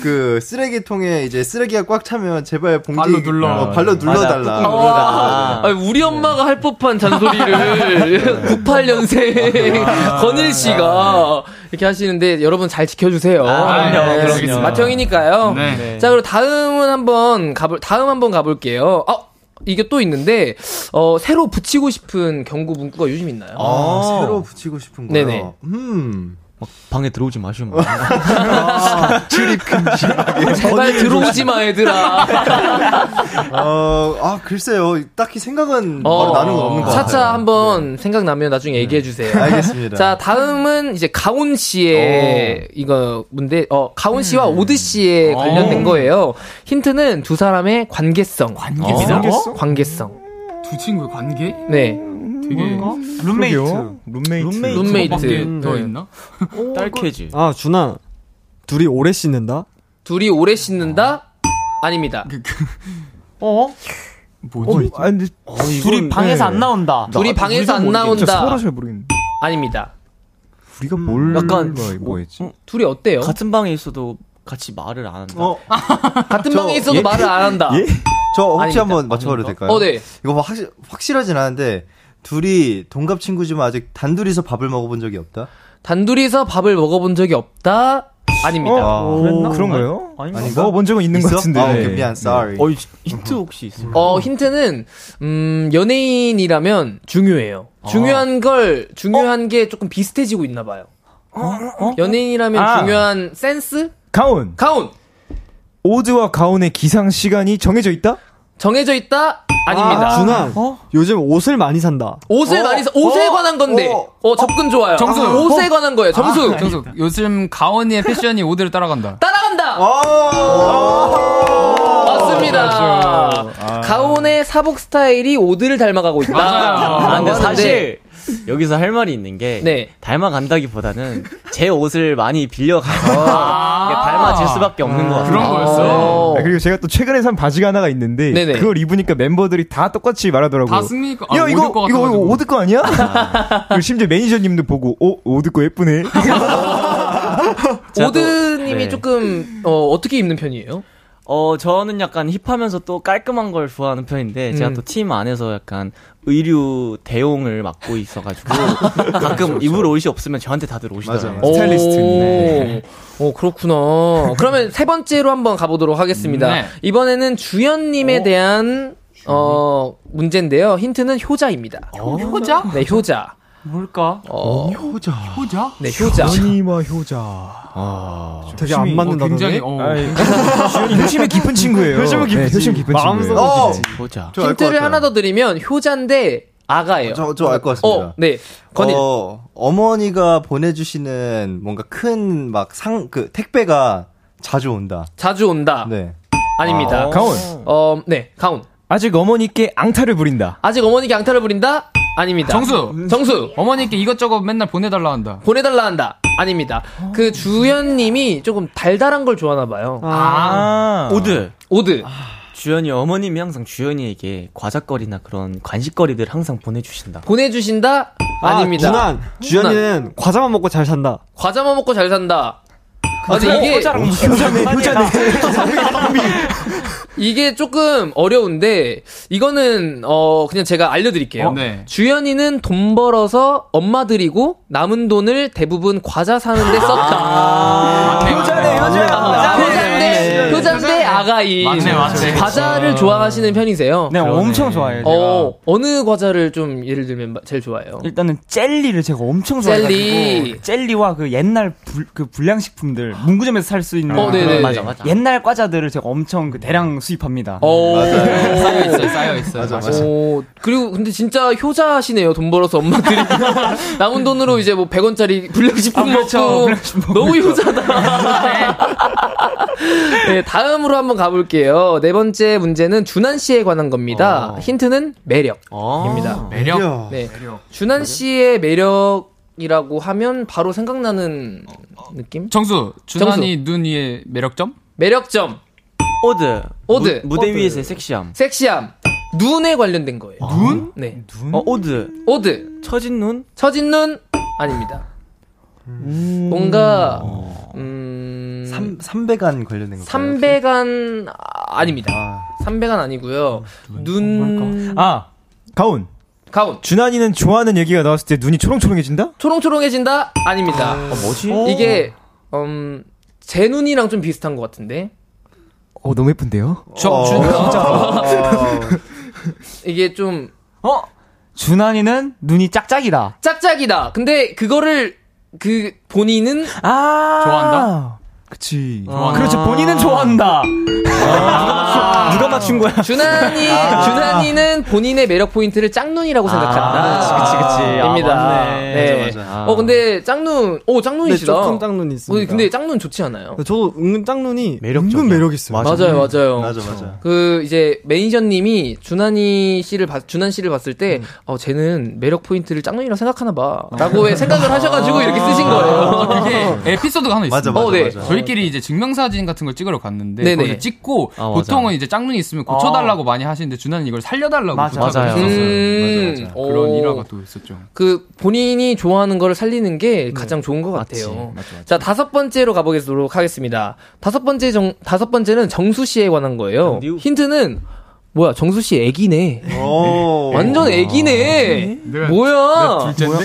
그 쓰레기통에 이제 쓰레기가 꽉 차면 제발 봉지 발로 눌러. 어, 발로 눌러달라. 아, 아니, 우리 엄마가 할 법한 잔소리를 (laughs) 98년생 건일 씨가 이렇게 하시는데 여러분 잘 지켜주세요. 아, 그럼요, 네, 그럼요. 맏형이니까요. 네. 자, 그리고 다음은 한번 가볼, 다음 한번 가볼게요. 아, 이게 또 있는데, 어, 새로 붙이고 싶은 경고 문구가 요즘 있나요? 아, 새로 붙이고 싶은 거요. 네네. 음. 막 방에 들어오지 마시면. 뭐. 출입 금지. 제발 들어오지 마, 얘들아. 어, 아 글쎄요. 딱히 생각은 어, 바로 나는 건 없는 것 같아요. 차차 한번 생각나면 나중에 얘기해 주세요. 알겠습니다. 자, 다음은 이제 가온 씨의 이거 문제, 어, 가온 씨와 오드 씨에 관련된 거예요. 힌트는 두 사람의 관계성. 관계성? 어? 관계성. 두 친구의 관계? 네. 되게 룸메이트. 룸메이트. 룸메이트. 밖에 더 네. 있나? 딸캐지. 아, 준아. 둘이 오래 씻는다? 둘이 오래 씻는다? 아닙니다. 어? 뭐지? 아, 근데 둘이 방에서 네. 안 나온다. 둘이 방에서 안 나온다. 서로 잘 모르겠는데. 아닙니다. 우리가 뭘 약간 뭐, 뭐였지? 둘이 어때요? 같은 방에 있어도 같이 말을 안 한다. 어, (laughs) 같은 저- 방에 있어도 예? 말을 안 한다. 예? 저 혹시 아닙니다. 한번 맞춰봐도 될까요? 어, 네. 이거 뭐 확실 확실하진 않은데 둘이 동갑 친구지만 아직 단둘이서 밥을 먹어본 적이 없다. 단둘이서 밥을 먹어본 적이 없다? 아닙니다. 어, 그랬나? 그런 거예요? 아닌가? 아닌가? 먹어본 적은 있는 것 있어? 같은데. 아, 오케이, 미안, sorry. 어, 힌트 혹시 있어요? 어, 힌트는, 음, 연예인이라면 중요해요. 중요한 걸, 중요한 게 조금 비슷해지고 있나 봐요. 연예인이라면 아. 중요한 센스? 가운. 가운! 오드와 가운의 기상 시간이 정해져 있다? 정해져 있다? 아닙니다. 아, 준환. 요즘 옷을 많이 산다. 옷을 많이 사, 옷에 관한 건데. 어, 접근 좋아요. 정수. 아, 옷에 관한 거예요. 정수. 아, 정수. 요즘 가온이의 패션이 오드를 따라간다. 따라간다! 맞습니다. 가온의 사복 스타일이 오드를 닮아가고 있다. 아, 근데 사실 (laughs) 여기서 할 말이 있는 게 네. 닮아간다기보다는 제 옷을 많이 빌려가서 이게 닮아질 수밖에 없는 것 같아요. 그런 거였어요. 아, 그리고 제가 또 최근에 산 바지가 하나가 있는데 네네. 그걸 입으니까 멤버들이 다 똑같이 말하더라고요. 다 승리니까. 아, 야 이거 오드 거 이거 이거. 오드 거 아니야? 그리고 심지어 매니저님도 보고 어 오드 거 예쁘네. (laughs) 오드님이 네. 조금, 어, 어떻게 입는 편이에요? 어, 저는 약간 힙하면서 또 깔끔한 걸 좋아하는 편인데, 제가 음. 또팀 안에서 약간 의류 대용을 맡고 있어가지고, (laughs) 가끔 입을 옷이 없으면 저한테 다들 오시더라고요. 오, 스타일리스트. 네. 오, 그렇구나. 그러면 세 번째로 한번 가보도록 하겠습니다. 네. 이번에는 주연님에 대한, 어, 문제인데요. 힌트는 효자입니다. 효자? 네, 효자. 뭘까? 어, 효자. 효자? 네, 효자. 연희와 효자. 아, 되게 안 욕심이- 맞는다. 굉장히, 어. (laughs) 효심이 깊은 친구예요. 효심은 깊지. 네, 효심 깊은 마음속은 친구예요. 어! 저알것 힌트를. 하나 더 드리면 효자인데 아가예요. 저, 저 알 것 같습니다. 어, 네. 건일. 어, 어머니가 보내주시는 뭔가 큰 막 상, 그 택배가 자주 온다. 자주 온다. 네. 아닙니다. 가온. 어, 네, 가운. 아직 어머니께 앙탈을 부린다. 아직 어머니께 양탈을 부린다? 아닙니다. 정수. 정수. 어머니께 이것저것 맨날 보내달라 한다. 보내달라 한다. 아닙니다. 그 주연님이 조금 달달한 걸 좋아하나 봐요. 아. 오드. 오드. 주연이 어머님이 항상 주연이에게 과자거리나 그런 간식거리들 항상 보내주신다. 보내주신다? 아, 아닙니다. 준환. 주연이는 과자만 먹고 잘 산다. 과자만 먹고 잘 산다. 아, 근데 이게 효자네, 효자네. (laughs) 이게 조금 어려운데 이거는 어 그냥 제가 알려드릴게요. 어, 네. 주연이는 돈 벌어서 엄마 드리고 남은 돈을 대부분 과자 사는데 썼다. 맞네, 효자네, 맞네. 효자. 아가인. 맞네, 맞네. 과자를 좋아하시는 편이세요. 네, 엄청 좋아해요. 제가. 어 어느 과자를 좀 예를 들면 마- 제일 좋아해요? 일단은 젤리를 제가 엄청 좋아해가지고 젤리. 젤리와 그 옛날 불, 그 불량식품들 문구점에서 살 수 있는 어, 네네. 그런 맞아, 맞아. 옛날 과자들을 제가 엄청 그 대량 수입합니다. 어. (laughs) 쌓여 있어요, 쌓여 있어요. 맞아, 맞아. 오, 그리고 근데 진짜 효자시네요. 돈 벌어서 엄마 들이 (laughs) 남은 돈으로 이제 뭐 100원짜리 불량식품 아, 그렇죠. 먹고 불량식품 먹고 너무 효자다. (laughs) 네, 다음으로 한번 가볼게요. 네 번째 문제는 준한 씨에 관한 겁니다. 어. 힌트는 매력입니다. 어. 매력. 네, 준한 씨의 매력이라고 하면 바로 생각나는 느낌? 정수. 준한이 눈 위에 매력점? 매력점, 오드. 오드. 무, 대 오드. 위에서의 섹시함. 섹시함, 눈에 관련된 거예요. 눈? 네, 어, 오드. 오드. 처진 눈? 처진 눈 아닙니다. 뭔가 음 삼, 삼백안 관련된 거. 삼백안 아, 아닙니다. 삼백안 아니고요. 눈 아, 가온. 가운 준환이는 좋아하는 얘기가 나왔을 때 눈이 초롱초롱해진다? 초롱초롱해진다 아닙니다. 어, 뭐지? 이게 음 제 눈이랑 좀 비슷한 것 같은데 어, 너무 예쁜데요? 저, 준, 이게 좀 어? 준환이는 눈이 짝짝이다. 짝짝이다. 근데 그거를 그 본인은 아. 좋아한다? 그치. 그렇죠. 본인은 좋아한다. 아. (laughs) 누가 맞춘 거야? 준한이 준한이는 본인의 매력 포인트를 짝눈이라고 생각한다. 그치, 그치, 그치. 아, 입니다. 맞네. 네. 맞아, 맞아. 어 근데 짝눈, 오 네, 짝눈이시다. 조금 짝눈이 있습니다. 어, 근데 짝눈 좋지 않아요? 저도 은근 짝눈이 매력적이야. 은근 매력 있어요. 맞아요, 맞아요. 맞아, 맞아. 그 이제 매니저님이 준한이 씨를 봤, 준한 씨를 봤을 때, 음. 어 쟤는 매력 포인트를 짝눈이라고 생각하나 봐.라고 생각을 하셔가지고 이렇게 쓰신 거예요. (laughs) 그게 (laughs) 에피소드가 하나 있습니다. 맞아, 맞아, 어, 네. 맞아. 저희끼리 이제 증명사진 같은 걸 찍으러 갔는데 네네. 거기서 찍고 아. 보통은 이제 짝눈이 있으면 고쳐달라고 많이 하시는데 준한은 이걸 살려달라고 맞아. 맞아요. 음, 맞아, 맞아. 그런 오. 일화가 또 있었죠. 그 본인이 좋아하는 거를 살리는 게 가장 좋은 것 같아요. 맞죠, 맞죠. 자 다섯 번째로 가보겠도록 하겠습니다. 다섯 번째 정 다섯 번째는 정수 씨에 관한 거예요. 정디우. 힌트는 뭐야 정수 씨 애기네. 오. 완전 애기네. 내가- 뭐야? 둘째인데?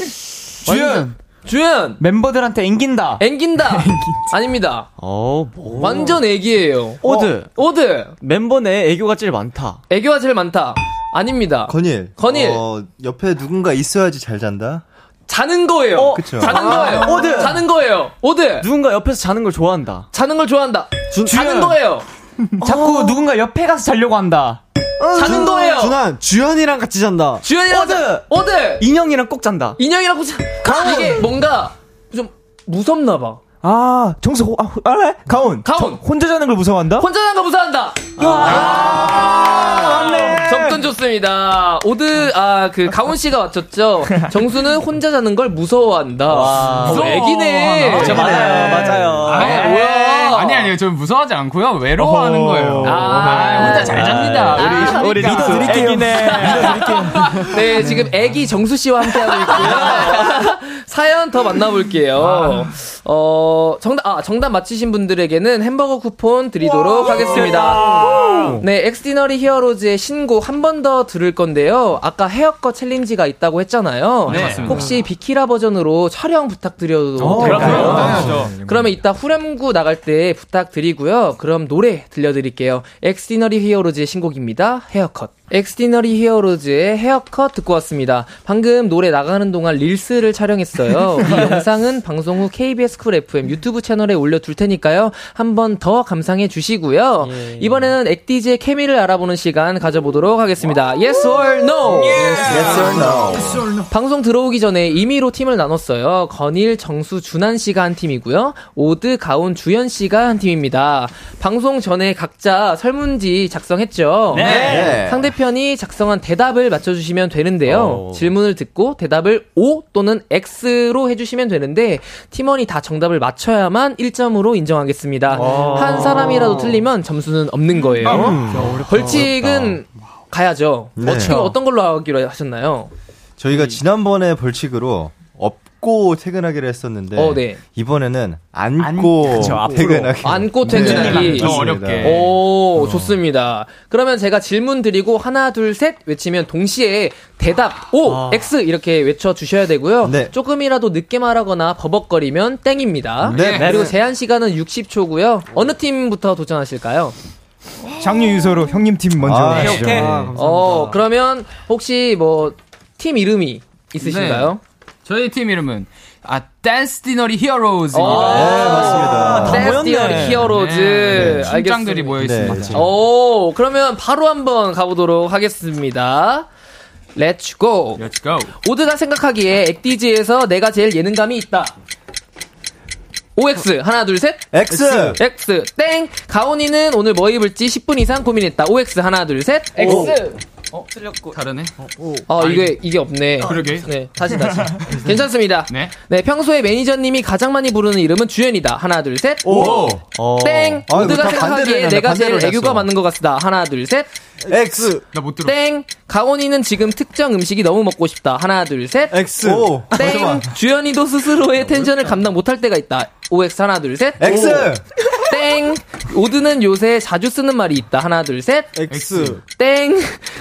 완전 주연 멤버들한테 앵긴다. 앵긴다. (laughs) 아닙니다. 어, 뭐. 완전 애기예요. 오드. 어, 오드. 멤버 내 애교가 제일 많다. 애교가 제일 많다. 아닙니다. 건일. 건일. 어, 옆에 누군가 있어야지 잘 잔다. 자는 거예요. 어, 그쵸. 자는 거예요. 오드. 자는 거예요. 오드. 누군가 옆에서 자는 걸 좋아한다. 자는 걸 좋아한다. 주- 자는 주연. 거예요. 자꾸 누군가 옆에 가서 자려고 한다. 자는 거예요. 준한 주연이랑 같이 잔다. 주연이랑 오드. 오드. 인형이랑 꼭 잔다. 인형이랑 고 이게 뭔가 좀 무섭나 봐. 아, 정수, 호- 아, 알래? 가온. 가온. 저- 혼자 자는 걸 무서워한다? 혼자 자는 거 무서워한다. 아, 접근 좋습니다. 오드 아 그 가온 씨가 맞췄죠. 정수는 혼자 자는 걸 무서워한다. 무서워. 애기네. 무서워하나? 맞아요, 맞아요. 아, 뭐야? 아니 아니요, 저 무서워하지 않고요. 외로워하는 어허. 거예요. 아. 아, 혼자 잘 잡니다. 아, 우리 리더 드릴게요. 네, 지금 애기 정수 씨와 함께하고 있고요. (laughs) 사연 더 만나볼게요. 어, 정답, 아, 정답 맞히신 분들에게는 햄버거 쿠폰 드리도록 하겠습니다. 네, Xdinary Heroes의 신곡 한 번 더 들을 건데요. 아까 헤어컷 챌린지가 있다고 했잖아요. 네, 맞습니다. 혹시 비키라 버전으로 촬영 부탁드려도 어, 될까요? 당연하죠. 그러면 이따 후렴구 나갈 때 부탁드리고요. 그럼 노래 들려드릴게요. Xdinary Heroes의 신곡입니다. 헤어컷. Xdinary Heroes의 Hair Cut 듣고 왔습니다. 방금 노래 나가는 동안 Reels를 촬영했어요. 이 (laughs) 영상은 방송 후 KBS Cool FM 유튜브 채널에 올려둘 테니까요. 한 번 더 감상해 주시고요. 이번에는 엑디즈의 케미를 알아보는 시간 가져보도록 하겠습니다. Yes or no? Yes or no. 방송 들어오기 전에 임의로 팀을 나눴어요. 건일, 정수, 준한 씨가 한 팀이고요. 오드, 가온, 주연 씨가 한 팀입니다. 방송 전에 각자 설문지 작성했죠. 네. 상대편 이 작성한 대답을 맞춰주시면 되는데요. 오. 질문을 듣고 대답을 O 또는 X로 해주시면 되는데 팀원이 다 정답을 맞춰야만 1점으로 인정하겠습니다. 한 사람이라도 틀리면 점수는 없는 거예요. 벌칙은 가야죠. 네. 벌칙은 어떤 걸로 하기로 하셨나요? 저희가 지난번에 벌칙으로 업고 퇴근하기로 했었는데 어, 네. 이번에는 안고 그쵸, 앞으로. 퇴근하기. 안고 퇴근하기. 좀 어렵게. 오, 좋습니다. 그러면 제가 질문 드리고 하나, 둘, 셋 외치면 동시에 대답 O, X 이렇게 외쳐 주셔야 되고요. 네. 조금이라도 늦게 말하거나 버벅거리면 땡입니다. 네. 그리고 제한 시간은 60초고요. 어느 팀부터 도전하실까요? 장유유서로 형님 팀 먼저. 아, 하시죠. 오케이. 어, 그러면 혹시 뭐 팀 이름이 있으신가요? 저희 팀 이름은 아 댄스 디너리 히어로즈입니다. 어, 네, 맞습니다. 댄스. 디어리 히어로즈. 네, 팀장들이 알겠습니다. 모여 네, 있습니다. 지금. 오, 그러면 바로 한번 가보도록 하겠습니다. Let's go. Let's go. 오드가 생각하기에 엑디즈에서 내가 제일 예능감이 있다. OX 하나 둘 셋. X. X 땡. 가온이는 오늘 뭐 입을지 10분 이상 고민했다. OX 하나 둘 셋. X. 어, 틀렸고. 다르네. 어 이게 이게 없네. 그러게. 네 다시 다시. (laughs) (laughs) 괜찮습니다. 네. 네 평소에 매니저님이 가장 많이 부르는 이름은 주연이다. 하나 둘 셋. O. 어. 땡. 아, 다 반대로 생각하기에. 내가 제일 애교가. 맞는 것 같다. 하나 둘 셋. X. 나 못 들어. 땡. 가온이는 지금 특정 음식이 너무 먹고 싶다. 하나, 둘, 셋. X. O. 땡. 주연이도 스스로의 텐션을 감당 못할 때가 있다. OX 하나, 둘, 셋. X. (laughs) 땡. 오드는 요새 자주 쓰는 말이 있다. 하나, 둘, 셋. X. 땡.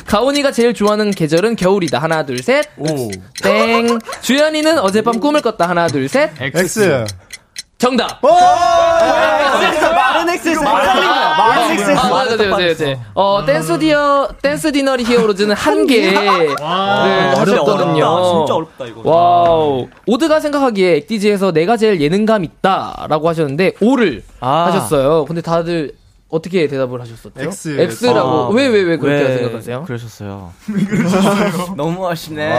가온이가 제일 좋아하는 계절은 겨울이다. 하나, 둘, 셋. O. 땡. 주연이는 어젯밤 꿈을 꿨다. 하나, 둘, 셋. X. 정답. 마른 X 마른 X 아, 맞아, 맞아, 맞아, 맞아. 어, 댄스 디어, 댄스 디너리 히어로즈는 한 개를 하셨거든요. 어렵다. 진짜 어렵다 이거. 와우. 오드가 생각하기에 엑디즈에서 내가 제일 예능감 있다 라고 하셨는데, O를 아. 하셨어요. 근데 다들 어떻게 대답을 하셨었죠? X. X라고. 아, 왜, 왜, 왜 그렇게 왜 생각하세요? 그러셨어요. (laughs) (laughs) 너무 하시네.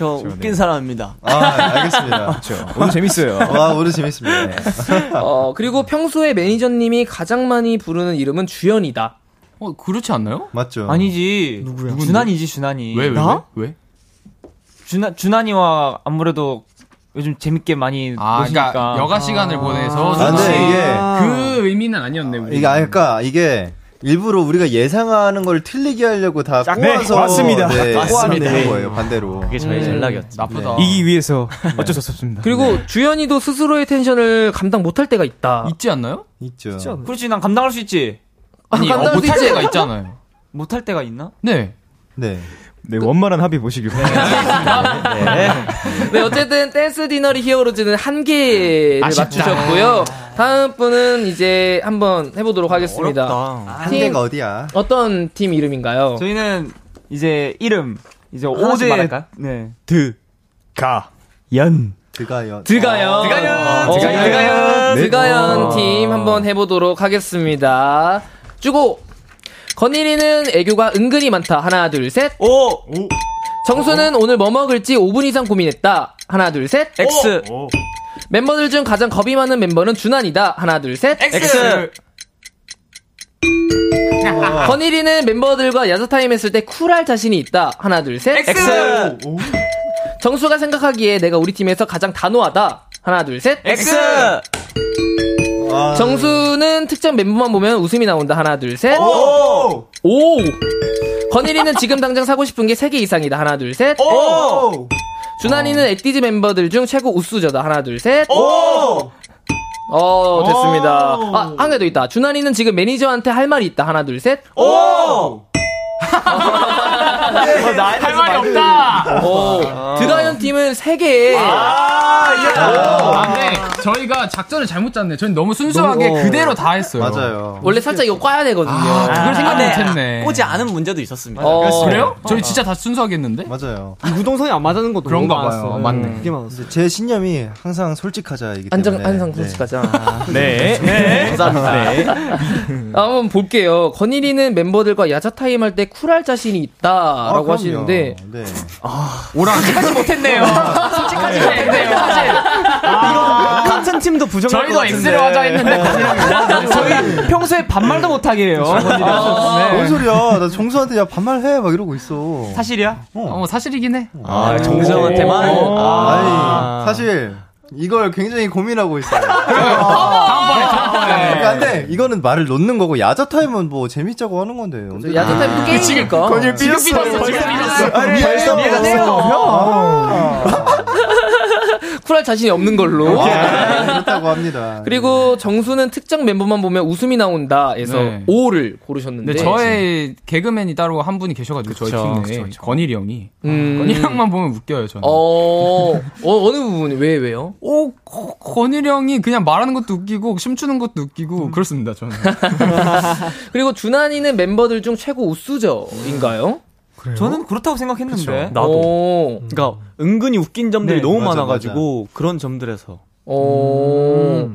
아, 저 웃긴 사람입니다. 아, 알겠습니다. (laughs) 오늘 재밌어요. 와, 오늘 재밌습니다. 네. (laughs) 어, 그리고 평소에 매니저님이 가장 많이 부르는 이름은 주연이다. 어, 그렇지 않나요? 맞죠? 아니지. 누구야? 준환이지, 준환이. 왜, 왜, 나? 왜? 왜? 준환, 준환이와 아무래도 요즘 재밌게 많이 아, 노시니까. 그러니까 여가 시간을 보내서 아, 근데 솔직히 이게 그 의미는 아니었네. 우리. 이게 아까 이게 일부러 우리가 예상하는 걸 틀리게 하려고 다 네, 꼬아서 맞습니다. 네, 맞습니다. 꼬아놓은 거예요 반대로. 그게 저희 음. 전략이었죠. 나쁘다. 이기 위해서 어쩔 수 없습니다. 그리고 주연이도 스스로의 텐션을 감당 못할 때가 있다. 있지 않나요? 있죠. 그렇지, 난 감당할 수 있지. 아니, 감당할 어, 수 못할 있지. 때가 있잖아요. 못할 때가 있나? 네. 네. 네, 원만한 합의 보시길 바랍니다. 네. 네, 어쨌든 댄스 디너리 히어로즈는 한 개를 아쉽다. 맞추셨고요. 다음 분은 이제 한번 해보도록 하겠습니다. 한 팀- 개가 어디야? 어떤 팀 이름인가요? 저희는 이제 이름 이제 하나씩 5대 말할까요? 네. 드, 가, 연. 드가연. 드가연. 드가연. 어, 드가연. 드가연. 네. 드가연 어. 팀 한번 해보도록 하겠습니다. 주고. 건일이는 애교가 은근히 많다. 하나, 둘, 셋. 오. 정수는 오늘 뭐 먹을지 5분 이상 고민했다. 하나, 둘, 셋. X. 멤버들 중 가장 겁이 많은 멤버는 준환이다. 하나, 둘, 셋. X. 건일이는 멤버들과 야자타임 했을 때 쿨할 자신이 있다. 하나, 둘, 셋. X. 정수가 생각하기에 내가 우리 팀에서 가장 단호하다. 하나, 둘, 셋. X. 정수는 특정 멤버만 보면 웃음이 나온다. 하나, 둘, 셋. 오! 오! 건일이는 지금 당장 사고 싶은 게 3개 이상이다. 하나, 둘, 셋. 오! 준환이는 엑디즈 멤버들 중 최고 우수저다. 하나, 둘, 셋. 오! 어, 됐습니다. 아, 한 개 더 있다. 준환이는 지금 매니저한테 할 말이 있다. 하나, 둘, 셋. 오! (laughs) 할 말이 없다. 오, 드가연 팀은 3개. 아, 근데 저희가 작전을 잘못 짰네. 저희는 너무 순수하게 너무- 그대로 다 했어요. 맞아요. 원래 살짝 이거 꽈야 되거든요. 아, 그걸 생각 네. 못했네. 꼬지 않은 문제도 있었습니다. 어. 그래요? 저희 진짜 다 순수하게 했는데? 맞아요. 이구동성이 안 맞는 것도 그런가 봐요. 맞네. 그게 많았어. 이제 제 신념이 항상 솔직하자 이기 안정, 때문에. 항상 네. 솔직하자. 네. (laughs) 네. 감사합니다. 네. 아, 한번 볼게요. 건일이는 멤버들과 야자 타임 할 때 쿨할 자신이 있다 라고 아. 하시는데 네. 오라 (laughs) 솔직하지 못했네요. 솔직하지 못했네요. 사실 이거 같은 팀도 부정할 것 저희도. X를 하자 했는데 저희 평소에 반말도 못하게 해요. 뭔 소리야? 나 정수한테 야 반말해 막 이러고 있어. 사실이야? 어, 사실이긴 해. 아, 정수영한테만. 아니 사실 이걸 굉장히 고민하고 있어요. (laughs) 다음번에 다음번에. 그러니까 근데 이거는 말을 놓는 거고 야자 타임은 뭐 재밌자고 하는 건데. 언제 야자 타임도 게임이니까. 건일 삐졌어. 삐졌어. 지금 삐졌어. 아니 벌써 삐졌어. (laughs) 쿨할 자신이 없는 걸로. 아, 그렇다고 합니다. (laughs) 그리고 정수는 특정 멤버만 보면 웃음이 나온다 해서 네. 5를 고르셨는데. 근데 저의 개그맨이 따로 한 분이 계셔가지고 저희 그쵸, 팀에 그쵸. 건일이 형이 음. 건일이 형만 보면 웃겨요 저는. 어, 어, 어느 부분이, 왜, 왜요? 오, 거- 건일이 형이 그냥 말하는 것도 웃기고 춤추는 것도 웃기고 그렇습니다 저는. (laughs) 그리고 준환이는 멤버들 중 최고 우수저인가요? 저는 그렇다고 생각했는데. 나도. 그러니까 은근히 웃긴 점들이 네, 너무 맞아, 많아가지고 그런 점들에서 어,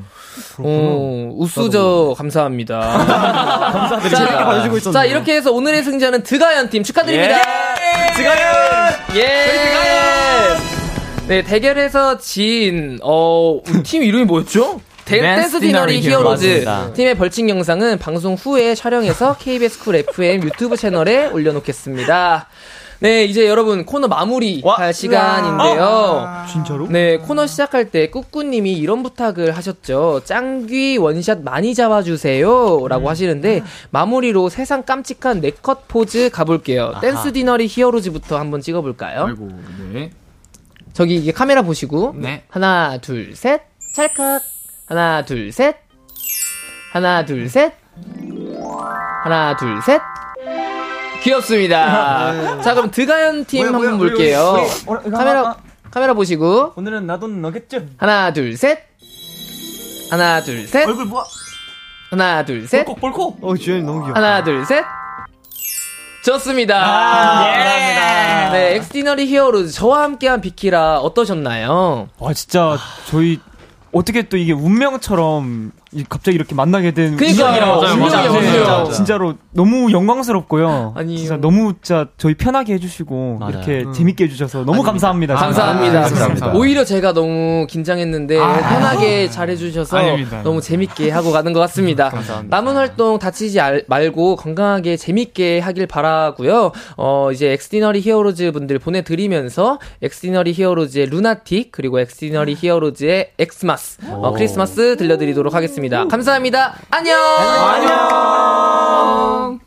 어, 우수저 감사합니다. (laughs) 감사드립니다. 자. 자, 이렇게 해서 오늘의 승자는 드가연 팀 축하드립니다. 드가연! 예! 네, 대결에서 진, 어, 팀 이름이 뭐였죠? 데- 댄스 댄스 디너리 히어로즈 맞습니다. 팀의 벌칙 영상은 방송 후에 촬영해서 KBS 쿨 FM 유튜브 채널에 올려놓겠습니다. 네, 이제 여러분 코너 마무리 할 시간인데요. 진짜로? 네, 코너 시작할 때 꾸꾸님이 이런 부탁을 하셨죠. 짱귀 원샷 많이 잡아주세요. 라고 하시는데, 마무리로 세상 깜찍한 네컷 포즈 가볼게요. 댄스 디너리 히어로즈부터 한번 찍어볼까요? 아이고 네. 저기 이게 카메라 보시고, 네. 하나, 둘, 셋, 찰칵. 하나, 둘, 셋. 하나, 둘, 셋. 하나, 둘, 셋. 귀엽습니다. (laughs) 자, 그럼 드가연 팀 뭐야, 한번 뭐야, 볼게요. 우리, 우리, 카메라, 카메라 보시고. 오늘은 나도 너겠죠? 하나, 둘, 셋. 하나, 둘, 셋. 얼굴 뭐야? 하나, 둘, 셋. 볼콕 볼콕. 어, 주연이 너무 귀여워. 하나, 둘, 셋. 좋습니다. 감사합니다. 네, 엑스디너리 히어로즈 저와 함께한 비키라 어떠셨나요? 와 진짜 저희 어떻게 또 이게 운명처럼 이- 갑자기 이렇게 만나게 된 그러니까요. 운명이라고 운명이에요, 진짜, 운명. 진짜, 맞아. 진짜로 너무 영광스럽고요. 아니, 진짜 너무 진짜 저희 편하게 해주시고 맞아요. 이렇게 재밌게 해주셔서 너무 감사합니다. 진짜. 감사합니다. 아, 감사합니다. 오히려 제가 너무 긴장했는데 편하게 잘해주셔서 아닙니다. 너무 재밌게 하고 가는 것 같습니다. 남은 활동 다치지 알- 말고 건강하게 재밌게 하길 바라고요. 어 이제 엑스디너리 히어로즈 분들 보내드리면서 엑스디너리 히어로즈의 Lunatic 그리고 엑스디너리 히어로즈의 X-mas 어, 크리스마스 들려드리도록 하겠습니다. 감사합니다. 안녕. 안녕.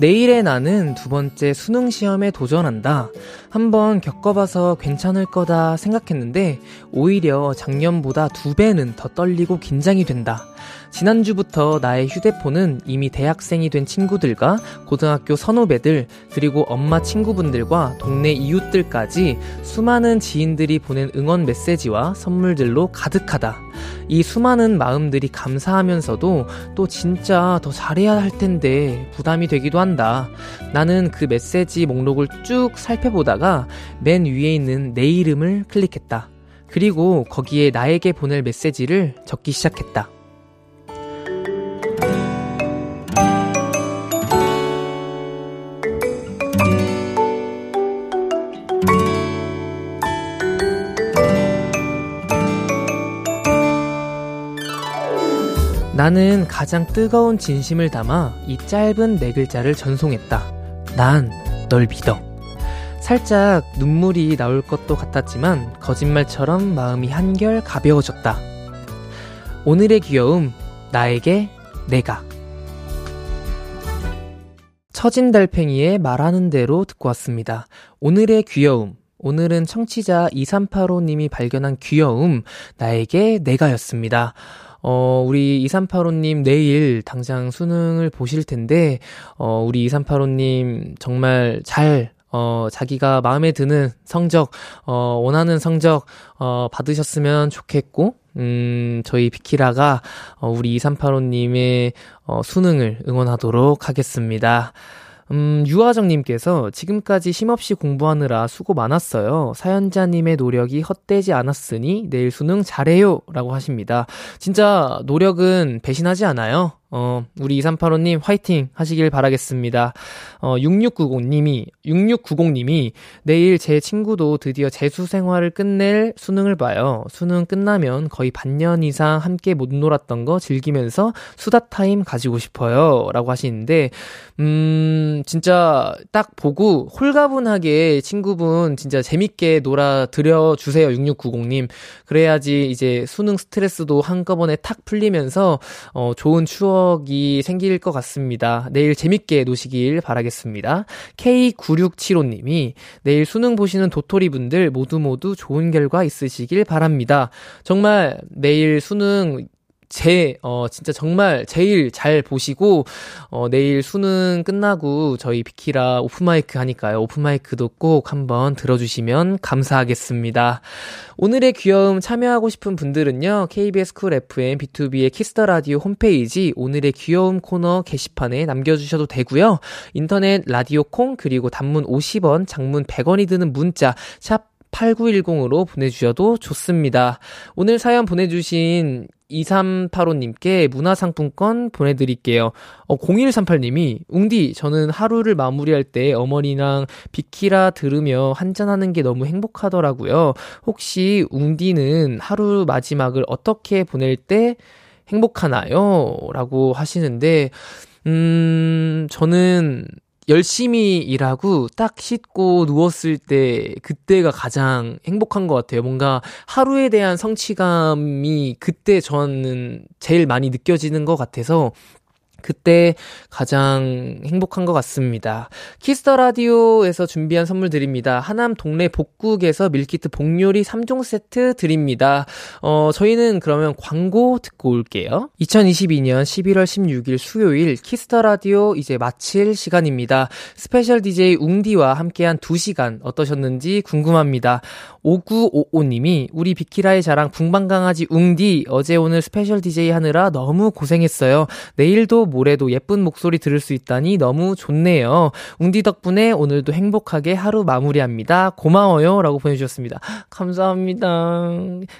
내일의 나는 두 번째 수능 시험에 도전한다. 한번 겪어봐서 괜찮을 거다 생각했는데 오히려 작년보다 두 배는 더 떨리고 긴장이 된다. 지난주부터 나의 휴대폰은 이미 대학생이 된 친구들과 고등학교 선후배들, 그리고 엄마 친구분들과 동네 이웃들까지 수많은 지인들이 보낸 응원 메시지와 선물들로 가득하다. 이 수많은 마음들이 감사하면서도 또 진짜 더 잘해야 할 텐데 부담이 되기도 한다. 나는 그 메시지 목록을 쭉 살펴보다가 맨 위에 있는 내 이름을 클릭했다. 그리고 거기에 나에게 보낼 메시지를 적기 시작했다. 나는 가장 뜨거운 진심을 담아 이 짧은 네 글자를 전송했다. 난 널 믿어. 살짝 눈물이 나올 것도 같았지만 거짓말처럼 마음이 한결 가벼워졌다. 오늘의 귀여움, 나에게 내가. 처진 달팽이의 말하는 대로 듣고 왔습니다. 오늘의 귀여움. 오늘은 청취자 2385님이 발견한 귀여움, 나에게 내가였습니다. 어, 우리 2385님 내일 당장 수능을 보실 텐데, 어, 우리 2385님 정말 잘 어, 자기가 마음에 드는 성적, 어, 원하는 성적, 어, 받으셨으면 좋겠고, 음, 저희 비키라가, 어, 우리 2385님의, 어, 수능을 응원하도록 하겠습니다. 음, 유하정님께서 지금까지 쉼없이 공부하느라 수고 많았어요. 사연자님의 노력이 헛되지 않았으니 내일 수능 잘해요. 라고 하십니다. 진짜 노력은 배신하지 않아요. 어, 우리 2385님 화이팅 하시길 바라겠습니다. 어, 6690님이, 6690님이 내일 제 친구도 드디어 재수 생활을 끝낼 수능을 봐요. 수능 끝나면 거의 반년 이상 함께 못 놀았던 거 즐기면서 수다 타임 가지고 싶어요. 라고 하시는데, 음, 진짜 딱 보고 홀가분하게 친구분 진짜 재밌게 놀아 드려 주세요. 6690님. 그래야지 이제 수능 스트레스도 한꺼번에 탁 풀리면서, 어, 좋은 추억 추억이 생길 것 같습니다. 내일 재밌게 노시길 바라겠습니다. K9675님이 내일 수능 보시는 도토리 분들 모두 모두 좋은 결과 있으시길 바랍니다. 정말 내일 수능 제, 어, 진짜 정말 제일 잘 보시고, 어, 내일 수능 끝나고 저희 비키라 오픈마이크 하니까요. 오픈마이크도 꼭 한번 들어주시면 감사하겠습니다. 오늘의 귀여움 참여하고 싶은 분들은요, KBS 쿨 FM 비투비의 키스 더 라디오 홈페이지 오늘의 귀여움 코너 게시판에 남겨주셔도 되고요. 인터넷 라디오 콩 그리고 단문 50원, 장문 100원이 드는 문자 샵 8910으로 보내주셔도 좋습니다. 오늘 사연 보내주신 2385님께 문화상품권 보내드릴게요. 어, 0138님이, 웅디, 저는 하루를 마무리할 때 어머니랑 비키라 들으며 한잔하는 게 너무 행복하더라고요. 혹시 웅디는 하루 마지막을 어떻게 보낼 때 행복하나요? 라고 하시는데, 음, 저는 열심히 일하고 딱 씻고 누웠을 때 그때가 가장 행복한 것 같아요. 뭔가 하루에 대한 성취감이 그때 저는 제일 많이 느껴지는 것 같아서 그때 가장 행복한 것 같습니다. 키스 더 라디오에서 준비한 선물 드립니다. 하남 동네 복국에서 밀키트 복요리 3종 세트 드립니다. 어, 저희는 그러면 광고 듣고 올게요. 2022년 11월 16일 수요일 키스 더 라디오 이제 마칠 시간입니다. 스페셜 DJ 웅디와 함께한 2시간 어떠셨는지 궁금합니다. 5955님이 우리 비키라의 자랑 붕방강아지 웅디 어제 오늘 스페셜 DJ 하느라 너무 고생했어요. 내일도 모레도 예쁜 목소리 들을 수 있다니 너무 좋네요. 웅디 덕분에 오늘도 행복하게 하루 마무리합니다. 고마워요. 라고 보내주셨습니다. 감사합니다.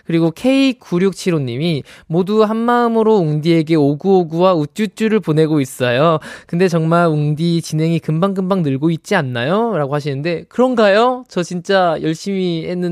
그리고 K9675님이 모두 한마음으로 웅디에게 오구오구와 우쭈쭈를 보내고 있어요. 근데 정말 웅디 진행이 금방금방 늘고 있지 않나요? 라고 하시는데 그런가요? 저 진짜 열심히 했는데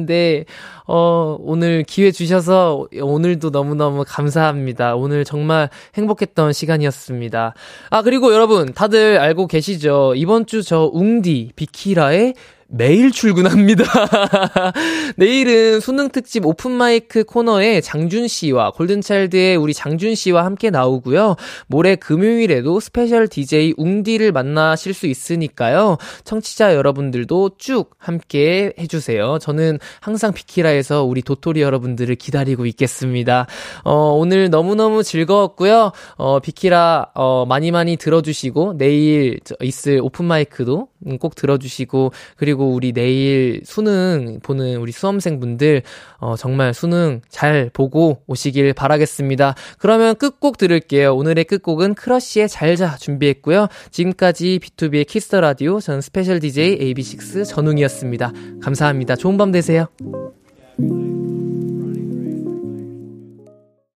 어, 오늘 기회 주셔서 오늘도 너무너무 감사합니다. 오늘 정말 행복했던 시간이었습니다. 아, 그리고 여러분, 다들 알고 계시죠? 이번 주 저 웅디, 비키라에 매일 출근합니다. (laughs) 내일은 수능 특집 오픈 마이크 코너에 장준 씨와 골든차일드의 우리 장준 씨와 함께 나오고요. 모레 금요일에도 스페셜 DJ 웅디를 만나실 수 있으니까요. 청취자 여러분들도 쭉 함께 해주세요. 저는 항상 비키라에서 우리 도토리 여러분들을 기다리고 있겠습니다. 어, 오늘 너무너무 즐거웠고요. 어, 비키라, 어, 많이 많이 들어주시고, 내일 있을 open mic도 꼭 들어주시고, 그리고 우리 내일 수능 보는 우리 수험생분들, 어, 정말 수능 잘 보고 오시길 바라겠습니다. 그러면 끝곡 들을게요. 오늘의 끝곡은 크러쉬의 잘자 준비했고요. 지금까지 BTOB의 Kiss the Radio, 저는 special DJ AB6IX 전웅이었습니다. 감사합니다. 좋은 밤 되세요.